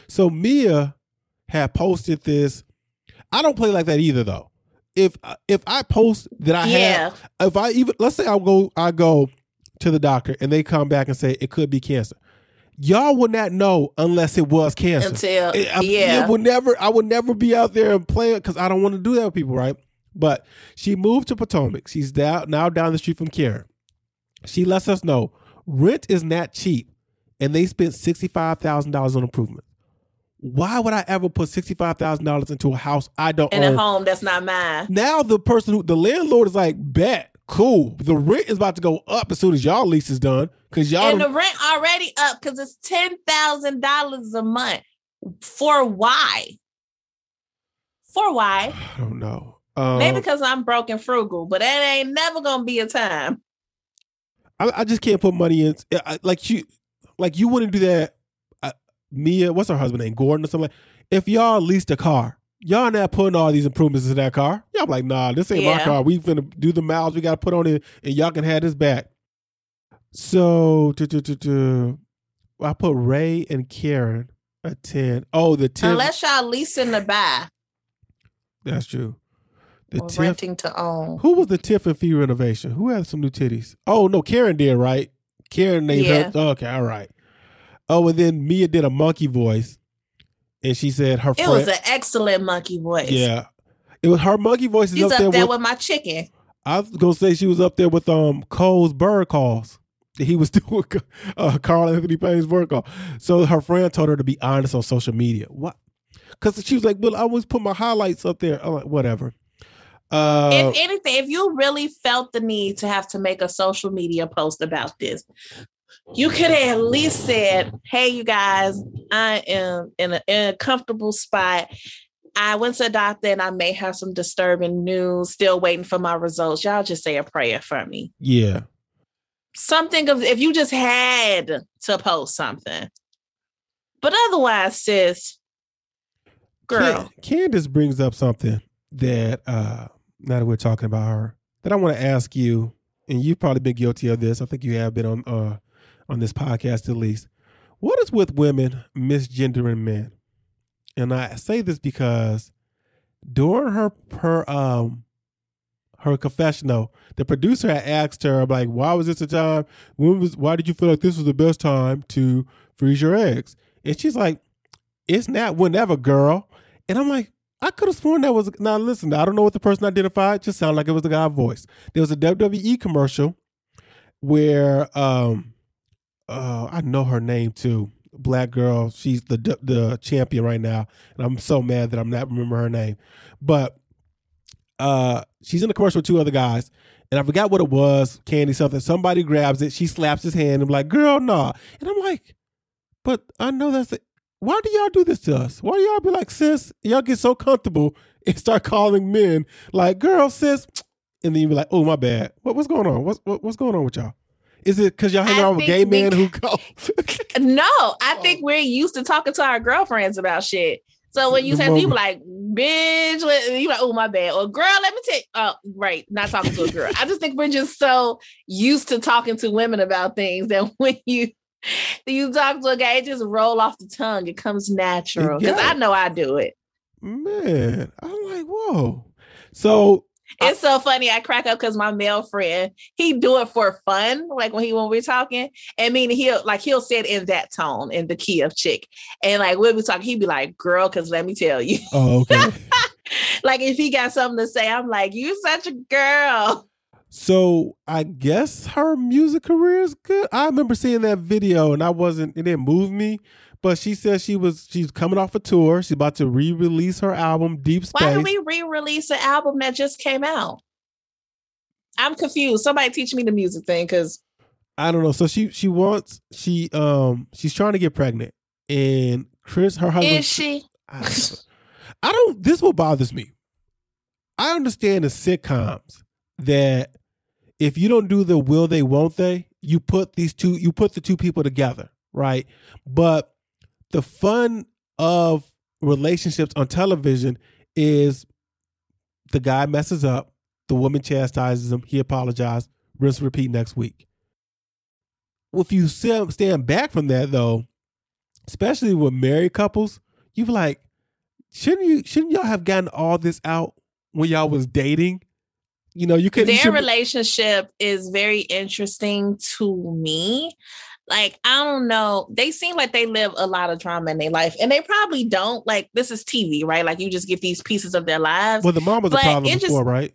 So Mia had posted this. I don't play like that either, though. If if I post that I have if I even let's say I go I go to the doctor and they come back and say it could be cancer, y'all would not know unless it was cancer. Until It- I- yeah. it would never. I would never be out there and play it because I don't want to do that with people, right? But she moved to Potomac. She's down now down the street from Karen. She lets us know rent is not cheap, and they spent sixty five thousand dollars on improvement. Why would I ever put sixty five thousand dollars into a house I don't in own? a home that's not mine. Now the person who the landlord is like, bet, cool. The rent is about to go up as soon as y'all lease is done. Cause y'all And the rent already up because it's ten thousand dollars a month. For why? For why? I don't know. Um, Maybe because I'm broke and frugal, but that ain't never gonna be a time. I, I just can't put money in I, like you like you wouldn't do that uh, Mia what's her husband name Gordon or something like if y'all leased a car y'all not putting all these improvements into that car y'all like nah this ain't my car we finna do the miles we gotta put on it and y'all can have this back so do, do, do, do. I put Ray and Karen a 10 oh the 10 Unless y'all leasing to buy that's true the or Tiff renting to own. Who was the Tiff and Fee renovation? Who had some new titties? Oh no, Karen did, right? Karen named Yeah. her. Okay, all right. Oh, and then Mia did a monkey voice, and she said her It friend. was an excellent monkey voice. yeah, it was her monkey voice is He's up, up there, there with. with my chicken. I was gonna say she was up there with um Cole's bird calls. He was doing uh, Carl Anthony Payne's call. So her friend told her to be honest on social media. What? Because she was like, "Well, I always put my highlights up there." I'm like, "Whatever." Uh, if anything, if you really felt the need to have to make a social media post about this, you could have at least said, "Hey, you guys, I am in a, in a comfortable spot. I went to the doctor and I may have some disturbing news. Still waiting for my results. Y'all just say a prayer for me. Yeah, something of if you just had to post something, but otherwise, sis, girl, Candiace brings up something that uh now that we're talking about her that I want to ask you, and you've probably been guilty of this. I think you have been on uh on this podcast at least. What is with women misgendering men? And I say this because during her her um her confessional, the producer had asked her like, "Why was this the time? When was? Why did you feel like this was the best time to freeze your eggs?" And she's like, "It's not whenever, girl." And I'm like, I could have sworn that was now. Listen, I don't know what the person identified. Just sounded like it was the guy's voice. There was a WWE commercial where um, uh, I know her name too. Black girl. She's the the champion right now, and I'm so mad that I'm not remember her name. But uh, she's in the commercial with two other guys, and I forgot what it was. Candy something. Somebody grabs it. She slaps his hand and I'm like, "Girl, nah." And I'm like, "But I know that's it. Why do y'all do this to us? Why do y'all be like, sis? Y'all get so comfortable and start calling men like, girl, sis, and then you be like, oh my bad. What, what's going on? What's what, what's going on with y'all? Is it because y'all hang around with gay men who go? no, I think we're used to talking to our girlfriends about shit. So when you say people like, bitch, you like, oh my bad, or girl, let me take. Oh, right, not talking to a girl. I just think we're just so used to talking to women about things that when you you talk to a guy, it just roll off the tongue. It comes natural because I know I do it. Man, I'm like, whoa. So it's so funny. I crack up because my male friend, he do it for fun. Like when he when we're talking, and mean he'll like he'll say it in that tone, in the key of chick, and like when we talk, he'd be like, "Girl," because let me tell you. Oh, okay. like if he got something to say, I'm like, "You such a girl." So I guess her music career is good. I remember seeing that video and I wasn't it didn't move me. But she said she was she's coming off a tour. She's about to re-release her album, Deep Space. Why do we re-release an album that just came out? I'm confused. Somebody teach me the music thing because I don't know. So she she wants she um she's trying to get pregnant. And Chris, her husband Is she? I, I don't this what bothers me. I understand the sitcoms that if you don't do the will they won't they you put these two you put the two people together right but the fun of relationships on television is the guy messes up the woman chastises him he apologizes rinse repeat next week well, if you stand back from that though especially with married couples you've like shouldn't you shouldn't y'all have gotten all this out when y'all was dating you know, you could their you relationship is very interesting to me. Like, I don't know. They seem like they live a lot of trauma in their life, and they probably don't. Like, this is TV, right? Like, you just get these pieces of their lives. Well, the mom was the problem before, just, right?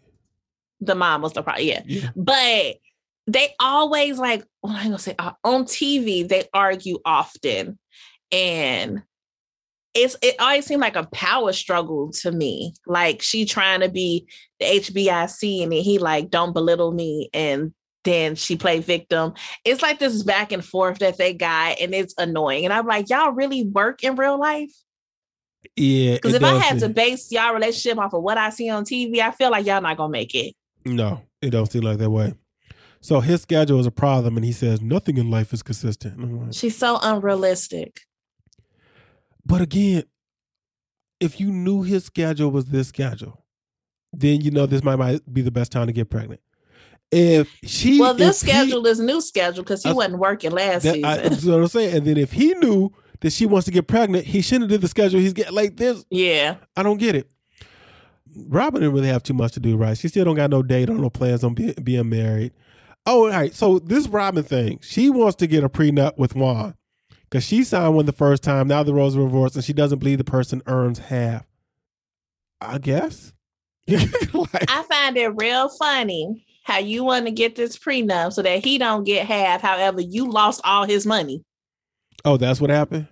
The mom was the problem, yeah. yeah. But they always like, well, I'm gonna say uh, on TV, they argue often, and it's it always seemed like a power struggle to me. Like she trying to be the HBIC and then he like don't belittle me and then she played victim. It's like this back and forth that they got and it's annoying. And I'm like, y'all really work in real life? Yeah. Because if I had to base y'all relationship off of what I see on TV, I feel like y'all not gonna make it. No, it don't seem like that way. So his schedule is a problem, and he says nothing in life is consistent. Like, She's so unrealistic. But again, if you knew his schedule was this schedule, then you know this might, might be the best time to get pregnant. If she well, this schedule he, is new schedule because he I, wasn't working last that, season. I, that's what I'm saying. And then if he knew that she wants to get pregnant, he shouldn't have did the schedule. He's getting like this. Yeah, I don't get it. Robyn didn't really have too much to do, right? She still don't got no date or no plans on be, being married. Oh, all right. So this Robyn thing, she wants to get a prenup with Juan because she signed one the first time. Now the roles are reversed, and she doesn't believe the person earns half. I guess. like, I find it real funny how you want to get this prenup so that he don't get half. However, you lost all his money. Oh, that's what happened.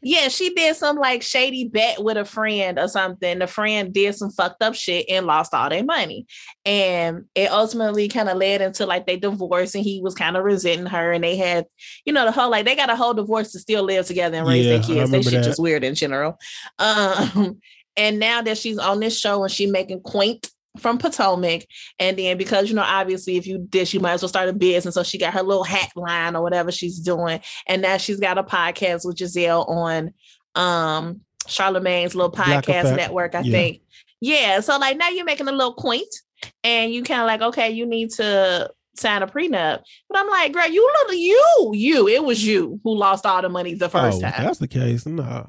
Yeah, she did some like shady bet with a friend or something. The friend did some fucked up shit and lost all their money. And it ultimately kind of led into like they divorced and he was kind of resenting her. And they had, you know, the whole like they got a whole divorce to still live together and raise Yeah, their kids. They shit that. just weird in general. Um, and now that she's on this show and she making quaint from Potomac, and then because you know, obviously, if you did, you might as well start a business. So she got her little hat line or whatever she's doing, and now she's got a podcast with Gizelle on um Charlemagne's little podcast network, I Yeah. think. Yeah, so like now you're making a little quaint, and you kind of like, okay, you need to sign a prenup. But I'm like, girl, you little you, you, it was you who lost all the money the first oh, time. that's the case. Nah.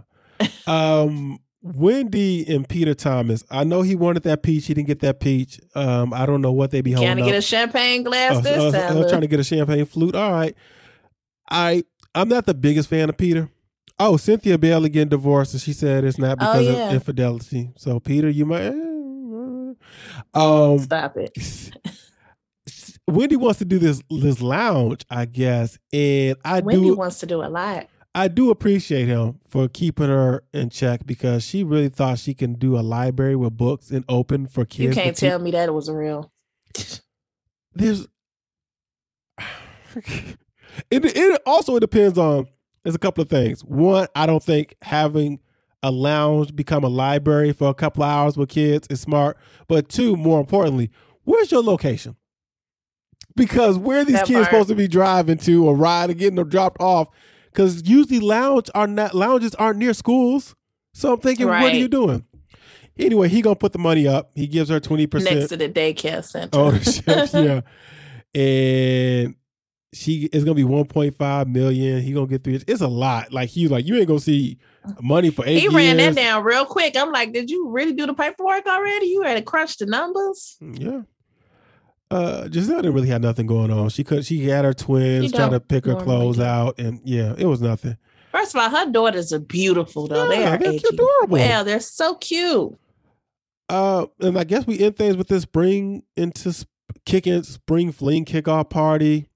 um, Wendy and Peter Thomas. I know he wanted that peach. He didn't get that peach. Um, I don't know what they be holding. Trying to get a champagne glass Uh, this uh, time. uh, trying to get a champagne flute. All right. I I'm not the biggest fan of Peter. Oh, Cynthia Bailey getting divorced, and she said it's not Oh, because yeah. of infidelity. So Peter, you might. eh, Um, Stop it. Wendy wants to do this this lounge, I guess, and I Wendy do wants to do a lot. I do appreciate him for keeping her in check because she really thought she can do a library with books and open for kids. You can't keep- tell me that it was real. there's it, it also it depends on there's a couple of things one i don't think having a lounge become a library for a couple of hours with kids is smart but two more importantly where's your location because where are these That kids part. supposed to be driving to or riding getting them dropped off because usually lounge are not lounges aren't near schools so i'm thinking what are you doing anyway he gonna put the money up he gives her 20% Next to the daycare center. ownership. yeah, and she is gonna be one point five million. He gonna get three. It's a lot. Like he's like, you ain't gonna see money for eight he ran that down real quick. I'm like, did you really do the paperwork already? You had to crunch the numbers. Mm, yeah. Uh, Gizelle didn't really have nothing going on. She could. She had her twins She trying to pick her clothes do. out, and yeah, it was nothing. First of all, her daughters are beautiful though. they Yeah, are they're edgy. adorable. Well, they're so cute. Uh, and I guess we end things with this spring into sp- kicking spring fling kickoff party.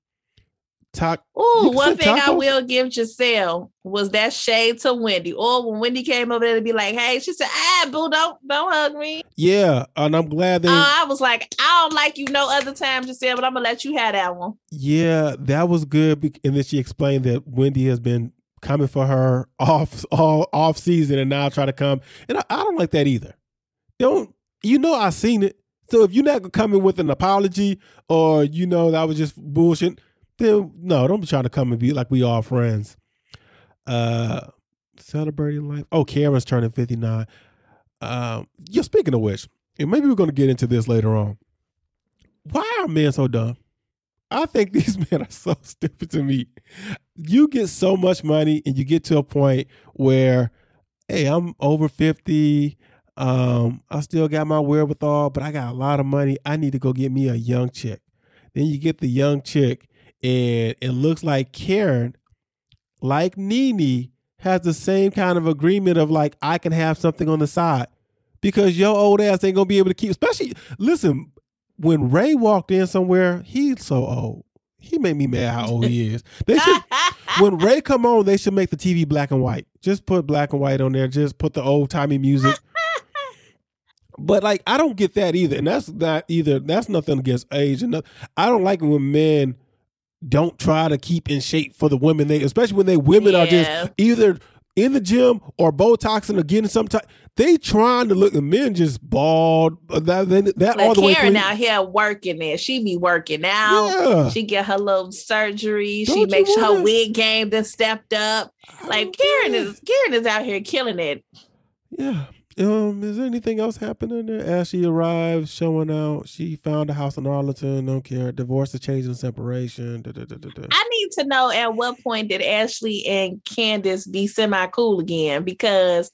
Ooh, can one thing I will give Gizelle was that shade to Wendy. Or when Wendy came over there to be like, "Hey," she said, "Ah, boo, don't don't hug me." Yeah, and I'm glad that. Uh, I was like, "I don't like you no other time, Gizelle, but I'm gonna let you have that one." Yeah, that was good. And then she explained that Wendy has been coming for her off all off season and now try to come. And I, I don't like that either. Don't you know I seen it. So if you're not gonna come in with an apology or you know that was just bullshit, then no, don't be trying to come and be like we all friends. Uh celebrating life. Oh, Karen's turning 59. Um, yeah, speaking of which, and maybe we're gonna get into this later on. Why are men so dumb? I think these men are so stupid to me. You get so much money and you get to a point where, hey, I'm over 50. Um, I still got my wherewithal, but I got a lot of money. I need to go get me a young chick. Then you get the young chick, and it looks like Karen, like Nene, has the same kind of agreement of like, I can have something on the side. Because your old ass ain't gonna be able to keep, especially listen, when Ray walked in somewhere, he's so old. He made me mad how old he is. They should when Ray come on, they should make the TV black and white. Just put black and white on there. Just put the old timey music. But like, I don't get that either, and that's not either. That's nothing against age. And I don't like it when men don't try to keep in shape for the women. They, especially when they women are just either in the gym or Botoxing or getting some type. They trying to look. The men just bald. uh, That that, that all Like the way. Karen clean. out here working there. She be working out. Yeah. She get her little surgery. Don't she makes sure her wanna- wig game done stepped up. I Like Karen is Karen is out here killing it. Yeah. Um, is there anything else happening there? As she arrives, showing out, she found a house in Arlington, don't care. Divorce, a change, and separation. Da, da, da. I need to know at what point did Ashley and Candiace be semi cool again? Because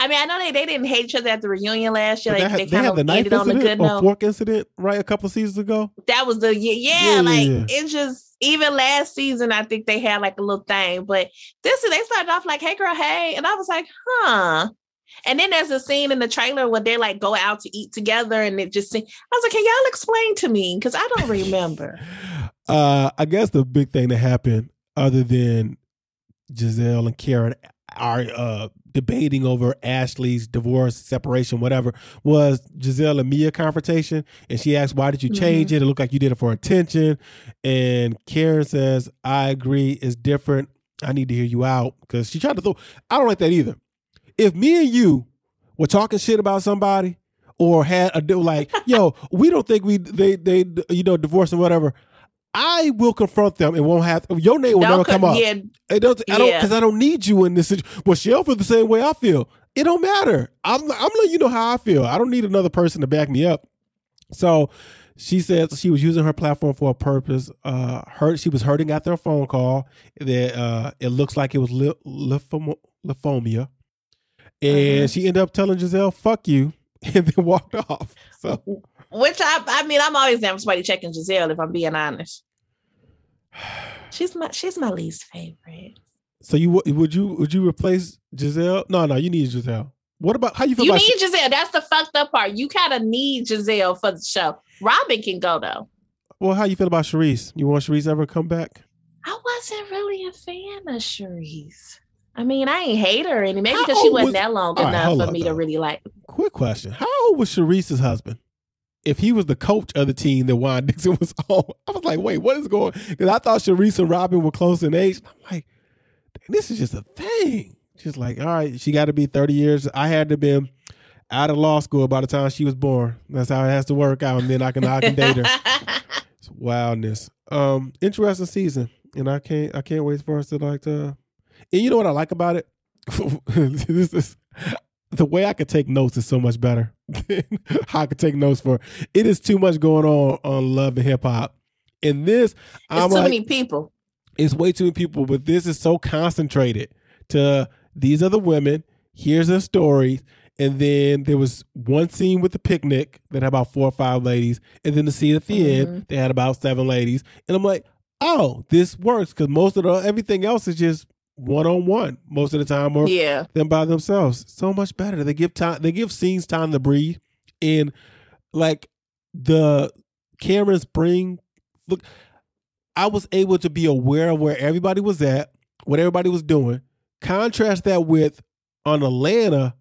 I mean, I know they, they didn't hate each other at the reunion last year. Like they they, had, they kind had of the knife ended on a good incident note. fork incident, right? A couple of seasons ago. that was the yeah, yeah, Yeah, like yeah, it's just even last season I think they had like a little thing, but this is they started off like, hey girl, hey, and I was like, huh. And then there's a scene in the trailer where they like go out to eat together, and it just seemed, I was like, can y'all explain to me because I don't remember. Uh, I guess the big thing that happened, other than Gizelle and Karen are uh, debating over Ashley's divorce, separation, whatever, was Gizelle and Mia confrontation. And she asked, Why did you change mm-hmm. it? It looked like you did it for attention. And Karen says, I agree, it's different. I need to hear you out. Because she tried to throw, I don't like that either. If me and you were talking shit about somebody or had a deal like, yo, we don't think we they they you know divorce or whatever. I will confront them and won't have your name will never come up. Yeah, it doesn't. I don't because I don't need you in this situation. Well, she'll feel the same way I feel. It don't matter. I'm I'm letting you know how I feel. I don't need another person to back me up. So she says she was using her platform for a purpose. Uh, hurt. She was hurting after a phone call. That uh, it looks like it was li- lymphomia, and uh-huh. she ended up telling Gizelle, "Fuck you," and then walked off. So which I I mean, I'm always down for somebody checking Gizelle if I'm being honest. She's my she's my least favorite. So you would you would you replace Gizelle? No, no, you need Gizelle. What about how you feel? You need she- Gizelle. That's the fucked up part. You kind of need Gizelle for the show. Robyn can go though. Well, how you feel about Charrisse? You want Charrisse ever come back? I wasn't really a fan of Charrisse. I mean, I ain't hate her any maybe because she wasn't was, that long enough right, for me though. to really like. Quick question: How old was Charrisse's husband? if he was the coach of the team that Juan Dixon was on, I was like, wait, what is going? Because I thought Charrisse and Robyn were close in age. I'm like, this is just a thing. She's like, all right, she got to be 30 years. I had to be out of law school by the time she was born. That's how it has to work out, and then I can I can date her. It's wildness. Um, interesting season, and I can't I can't wait for us to like to. And you know what I like about it? this is the way I could take notes is so much better than how I could take notes for. It is too much going on on love and hip hop. And this, it's I'm too like, many people. It's way too many people, but this is so concentrated to these are the women. Here's their stories. And then there was one scene with the picnic that had about four or five ladies. And then the scene at the mm-hmm. end, they had about seven ladies. And I'm like, oh, this works because most of the everything else is just one on one most of the time, or yeah, them by themselves. So much better. They give time. They give scenes time to breathe, and like the Cameron Spring. Look, I was able to be aware of where everybody was at, what everybody was doing. Contrast that with on Atlanta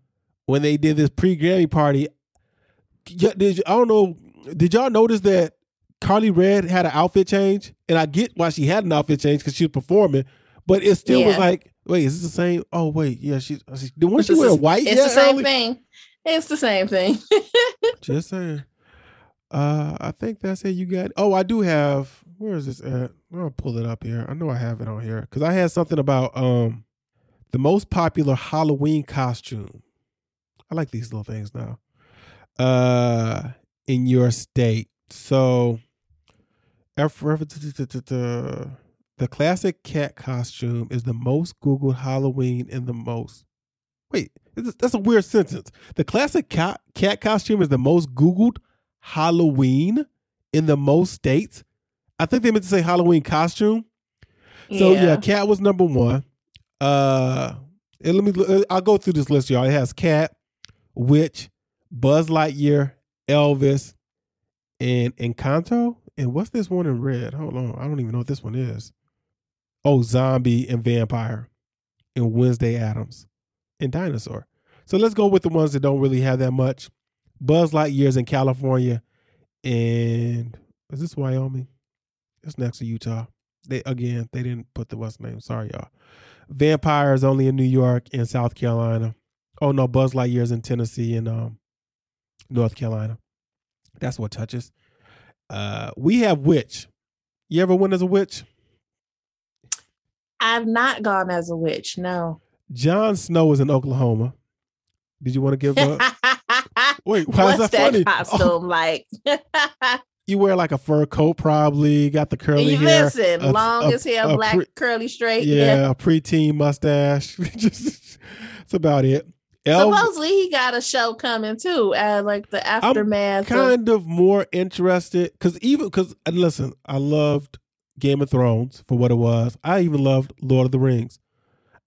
when they did this pre Grammy party. Did, I don't know. Did y'all notice that Carly Redd had an outfit change? And I get why she had an outfit change because she was performing, but it still yeah. was like, wait, is this the same? Oh, wait, yeah, she's. Didn't she wear white? It's the same early? thing. It's the same thing. Just saying. Uh, I think that's it. You got. Oh, I do have. Where is this at? I'll pull it up here. I know I have it on here because I had something about um the most popular Halloween costume. I like these little things now. Uh, in your state. So, the classic cat costume is the most Googled Halloween in the most. Wait, that's a weird sentence. The classic cat, cat costume is the most Googled Halloween in the most states. I think they meant to say Halloween costume. So yeah, yeah cat was number one. Uh, and let me. I'll go through this list, y'all. It has cat, witch, Buzz Lightyear, Elvis, and Encanto. And what's this one in red? Hold on, I don't even know what this one is. Oh, Zombie and Vampire and Wednesday Addams, and Dinosaur. So let's go with the ones that don't really have that much. Buzz Lightyear's in California and is this Wyoming? It's next to Utah. They again, they didn't put the West name. Sorry, y'all. Vampire is only in New York and South Carolina. Oh no, Buzz Lightyear's in Tennessee and um, North Carolina. That's what touches. Uh, we have witch. You ever win as a witch? I've not gone as a witch. No. Jon Snow is in Oklahoma. Did you want to give up? Wait, why What's is that, that funny? costume oh. like? you wear like a fur coat, probably. Got the curly hair. Listen, a, long a, as hair, black, pre- curly, straight. Yeah, yeah. a preteen mustache. Just that's about it. El- Supposedly he got a show coming too, uh, like the aftermath. I'm kind of, of more interested because even because listen, I loved Game of Thrones for what it was. I even loved Lord of the Rings.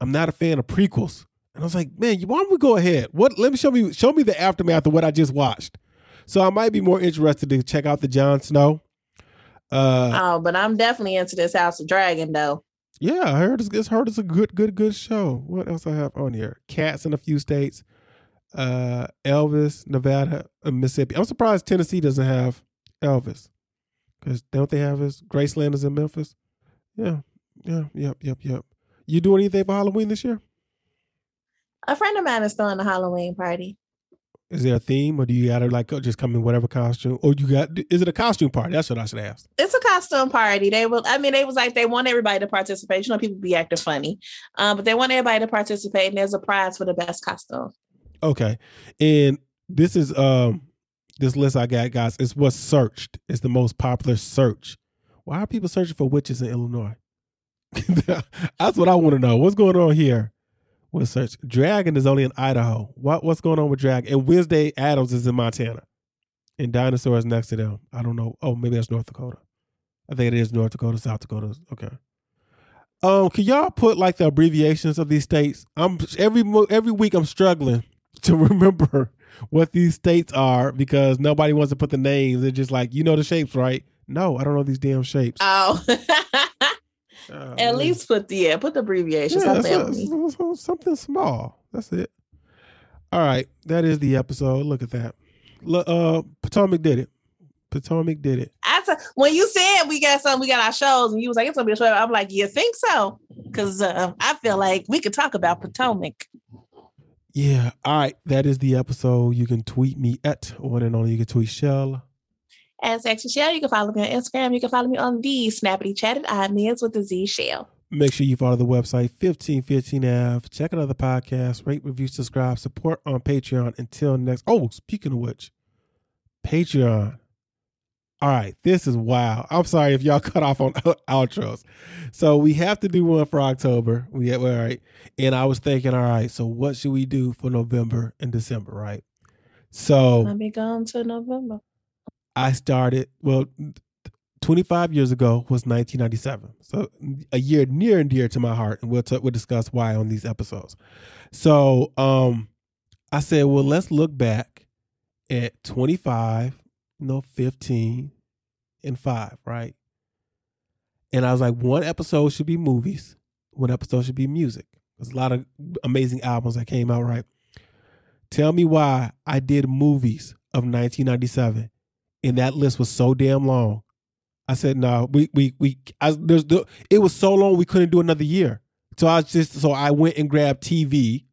I'm not a fan of prequels. And I was like, man, why don't we go ahead? What let me show me show me the aftermath of what I just watched. So I might be more interested to check out the Jon Snow. Uh, oh, but I'm definitely into this House of Dragon though. Yeah, I heard it's, it's heard it's a good, good, good show. What else I have on here? Cats in a few states. Uh, Elvis, Nevada, Mississippi. I'm surprised Tennessee doesn't have Elvis because don't they have his Graceland is in Memphis? Yeah, yeah, yep, yep, yep. You do anything for Halloween this year? A friend of mine is throwing a Halloween party. Is there a theme, or do you gotta like just come in whatever costume? Or you got? Is it a costume party? That's what I should ask. It's a costume party. They will. I mean, they was like they want everybody to participate. You know, people be acting funny, um, but they want everybody to participate, and there's a prize for the best costume. Okay, and this is um this list I got, guys. is what's searched. It's the most popular search. Why are people searching for witches in Illinois? That's what I want to know. What's going on here? with search. Dragon is only in Idaho. What what's going on with Dragon? And Wednesday Addams is in Montana. And Dinosaur is next to them. I don't know. Oh, maybe that's North Dakota. I think it is North Dakota, South Dakota. Okay. Um, can y'all put like the abbreviations of these states? I'm every every week I'm struggling to remember what these states are because nobody wants to put the names. They're just like, you know the shapes, right? No, I don't know these damn shapes. Oh. Oh, At least put the yeah, put the abbreviations. Yeah, a, something small. That's it. All right, that is the episode. Look at that. Look, uh, Potomac did it. Potomac did it. I t- when you said we got some, we got our shows, and you was like, it's gonna be a show. I'm like, you think so? Because uh, I feel like we could talk about Potomac. Yeah. All right. That is the episode. You can tweet me at one and only. You can tweet Chelle at Sexy Shell. You can follow me on Instagram. You can follow me on the Snappity Chatted Admins with the Z Shell. Make sure you follow the website 1515F. Check out other podcasts, rate, review, subscribe, support on Patreon. Until next. Oh, speaking of which, Patreon. All right, this is wow. I'm sorry if y'all cut off on outros. So we have to do one for October. We all right. And I was thinking, all right, so what should we do for November and December, right? So I'll be gone to November. I started, well, 25 years ago was 1997. So a year near and dear to my heart. And we'll, t- we'll discuss why on these episodes. So um, I said, well, let's look back at 25, you know, 15, and 5, right? And I was like, one episode should be movies, one episode should be music. There's a lot of amazing albums that came out, right? Tell me why I did movies of 1997 and that list was so damn long. I said, no, we we we. I, there's the, it was so long we couldn't do another year. So I just so I went and grabbed TV,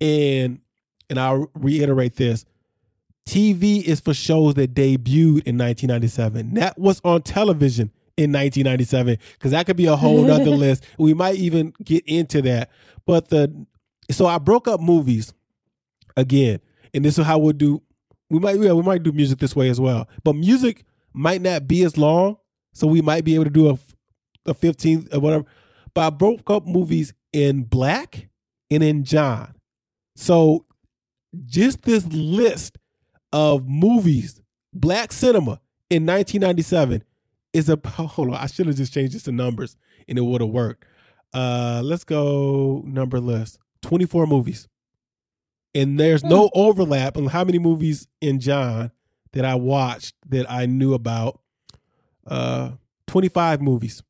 and and I'll reiterate this: TV is for shows that debuted in 1997. That was on television in 1997 because that could be a whole other list. We might even get into that. But the so I broke up movies again, and this is how we'll do we might yeah, we might do music this way as well. But music might not be as long, so we might be able to do a a 15 or whatever. But I broke up movies in black and in John. So just this list of movies, black cinema in 1997 is a hold on. I should have just changed this to numbers and it would have worked. Uh, let's go number list. 24 movies and there's no hmm. overlap on how many movies in John that I watched that I knew about. Uh, 25 movies.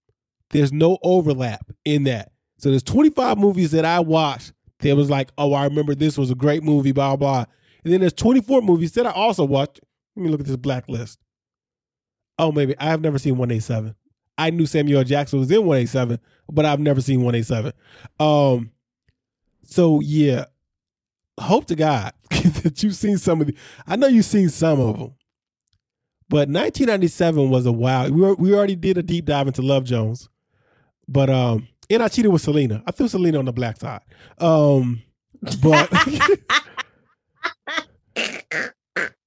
There's no overlap in that. So there's 25 movies that I watched that was like, oh, I remember this was a great movie, blah, blah. And then there's 24 movies that I also watched. Let me look at this black list. Oh, maybe I have never seen 187. I knew Samuel Jackson was in 187, but I've never seen 187. Um, so yeah, hope to God that you've seen some of the. I know you've seen some of them, but 1997 was a wild. We were, we already did a deep dive into Love Jones, but um, and I cheated with Selena. I threw Selena on the black side. Um, but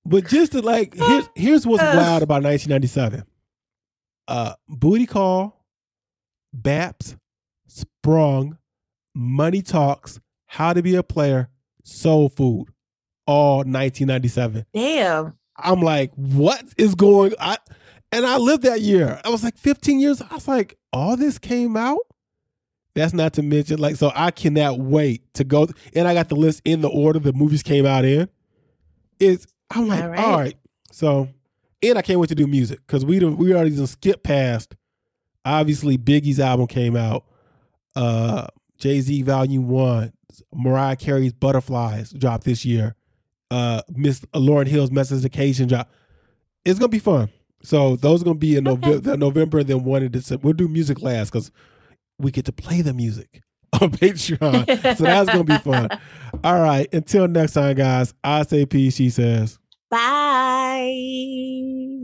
but just to like here's here's what's wild about 1997. Uh, booty call, Baps, Sprung, Money Talks, How to Be a Player, Soul Food, all 1997. Damn. I'm like, what is going on? And I lived that year. I was like 15 years. I was like, all this came out? That's not to mention, like, so I cannot wait to go. And I got the list in the order the movies came out in. It's I'm like, all right. All right. So, and I can't wait to do music because we we already just skipped past. Obviously, Biggie's album came out. Uh, Jay Z Volume One, Mariah Carey's Butterflies dropped this year. Uh, Miss Lauryn Hill's Miseducation drop. It's gonna be fun. So those are gonna be in Okay. November, November, then one in December. We'll do music last because we get to play the music on Patreon. so that's gonna be fun. All right. Until next time, guys. I say peace. She says. Bye.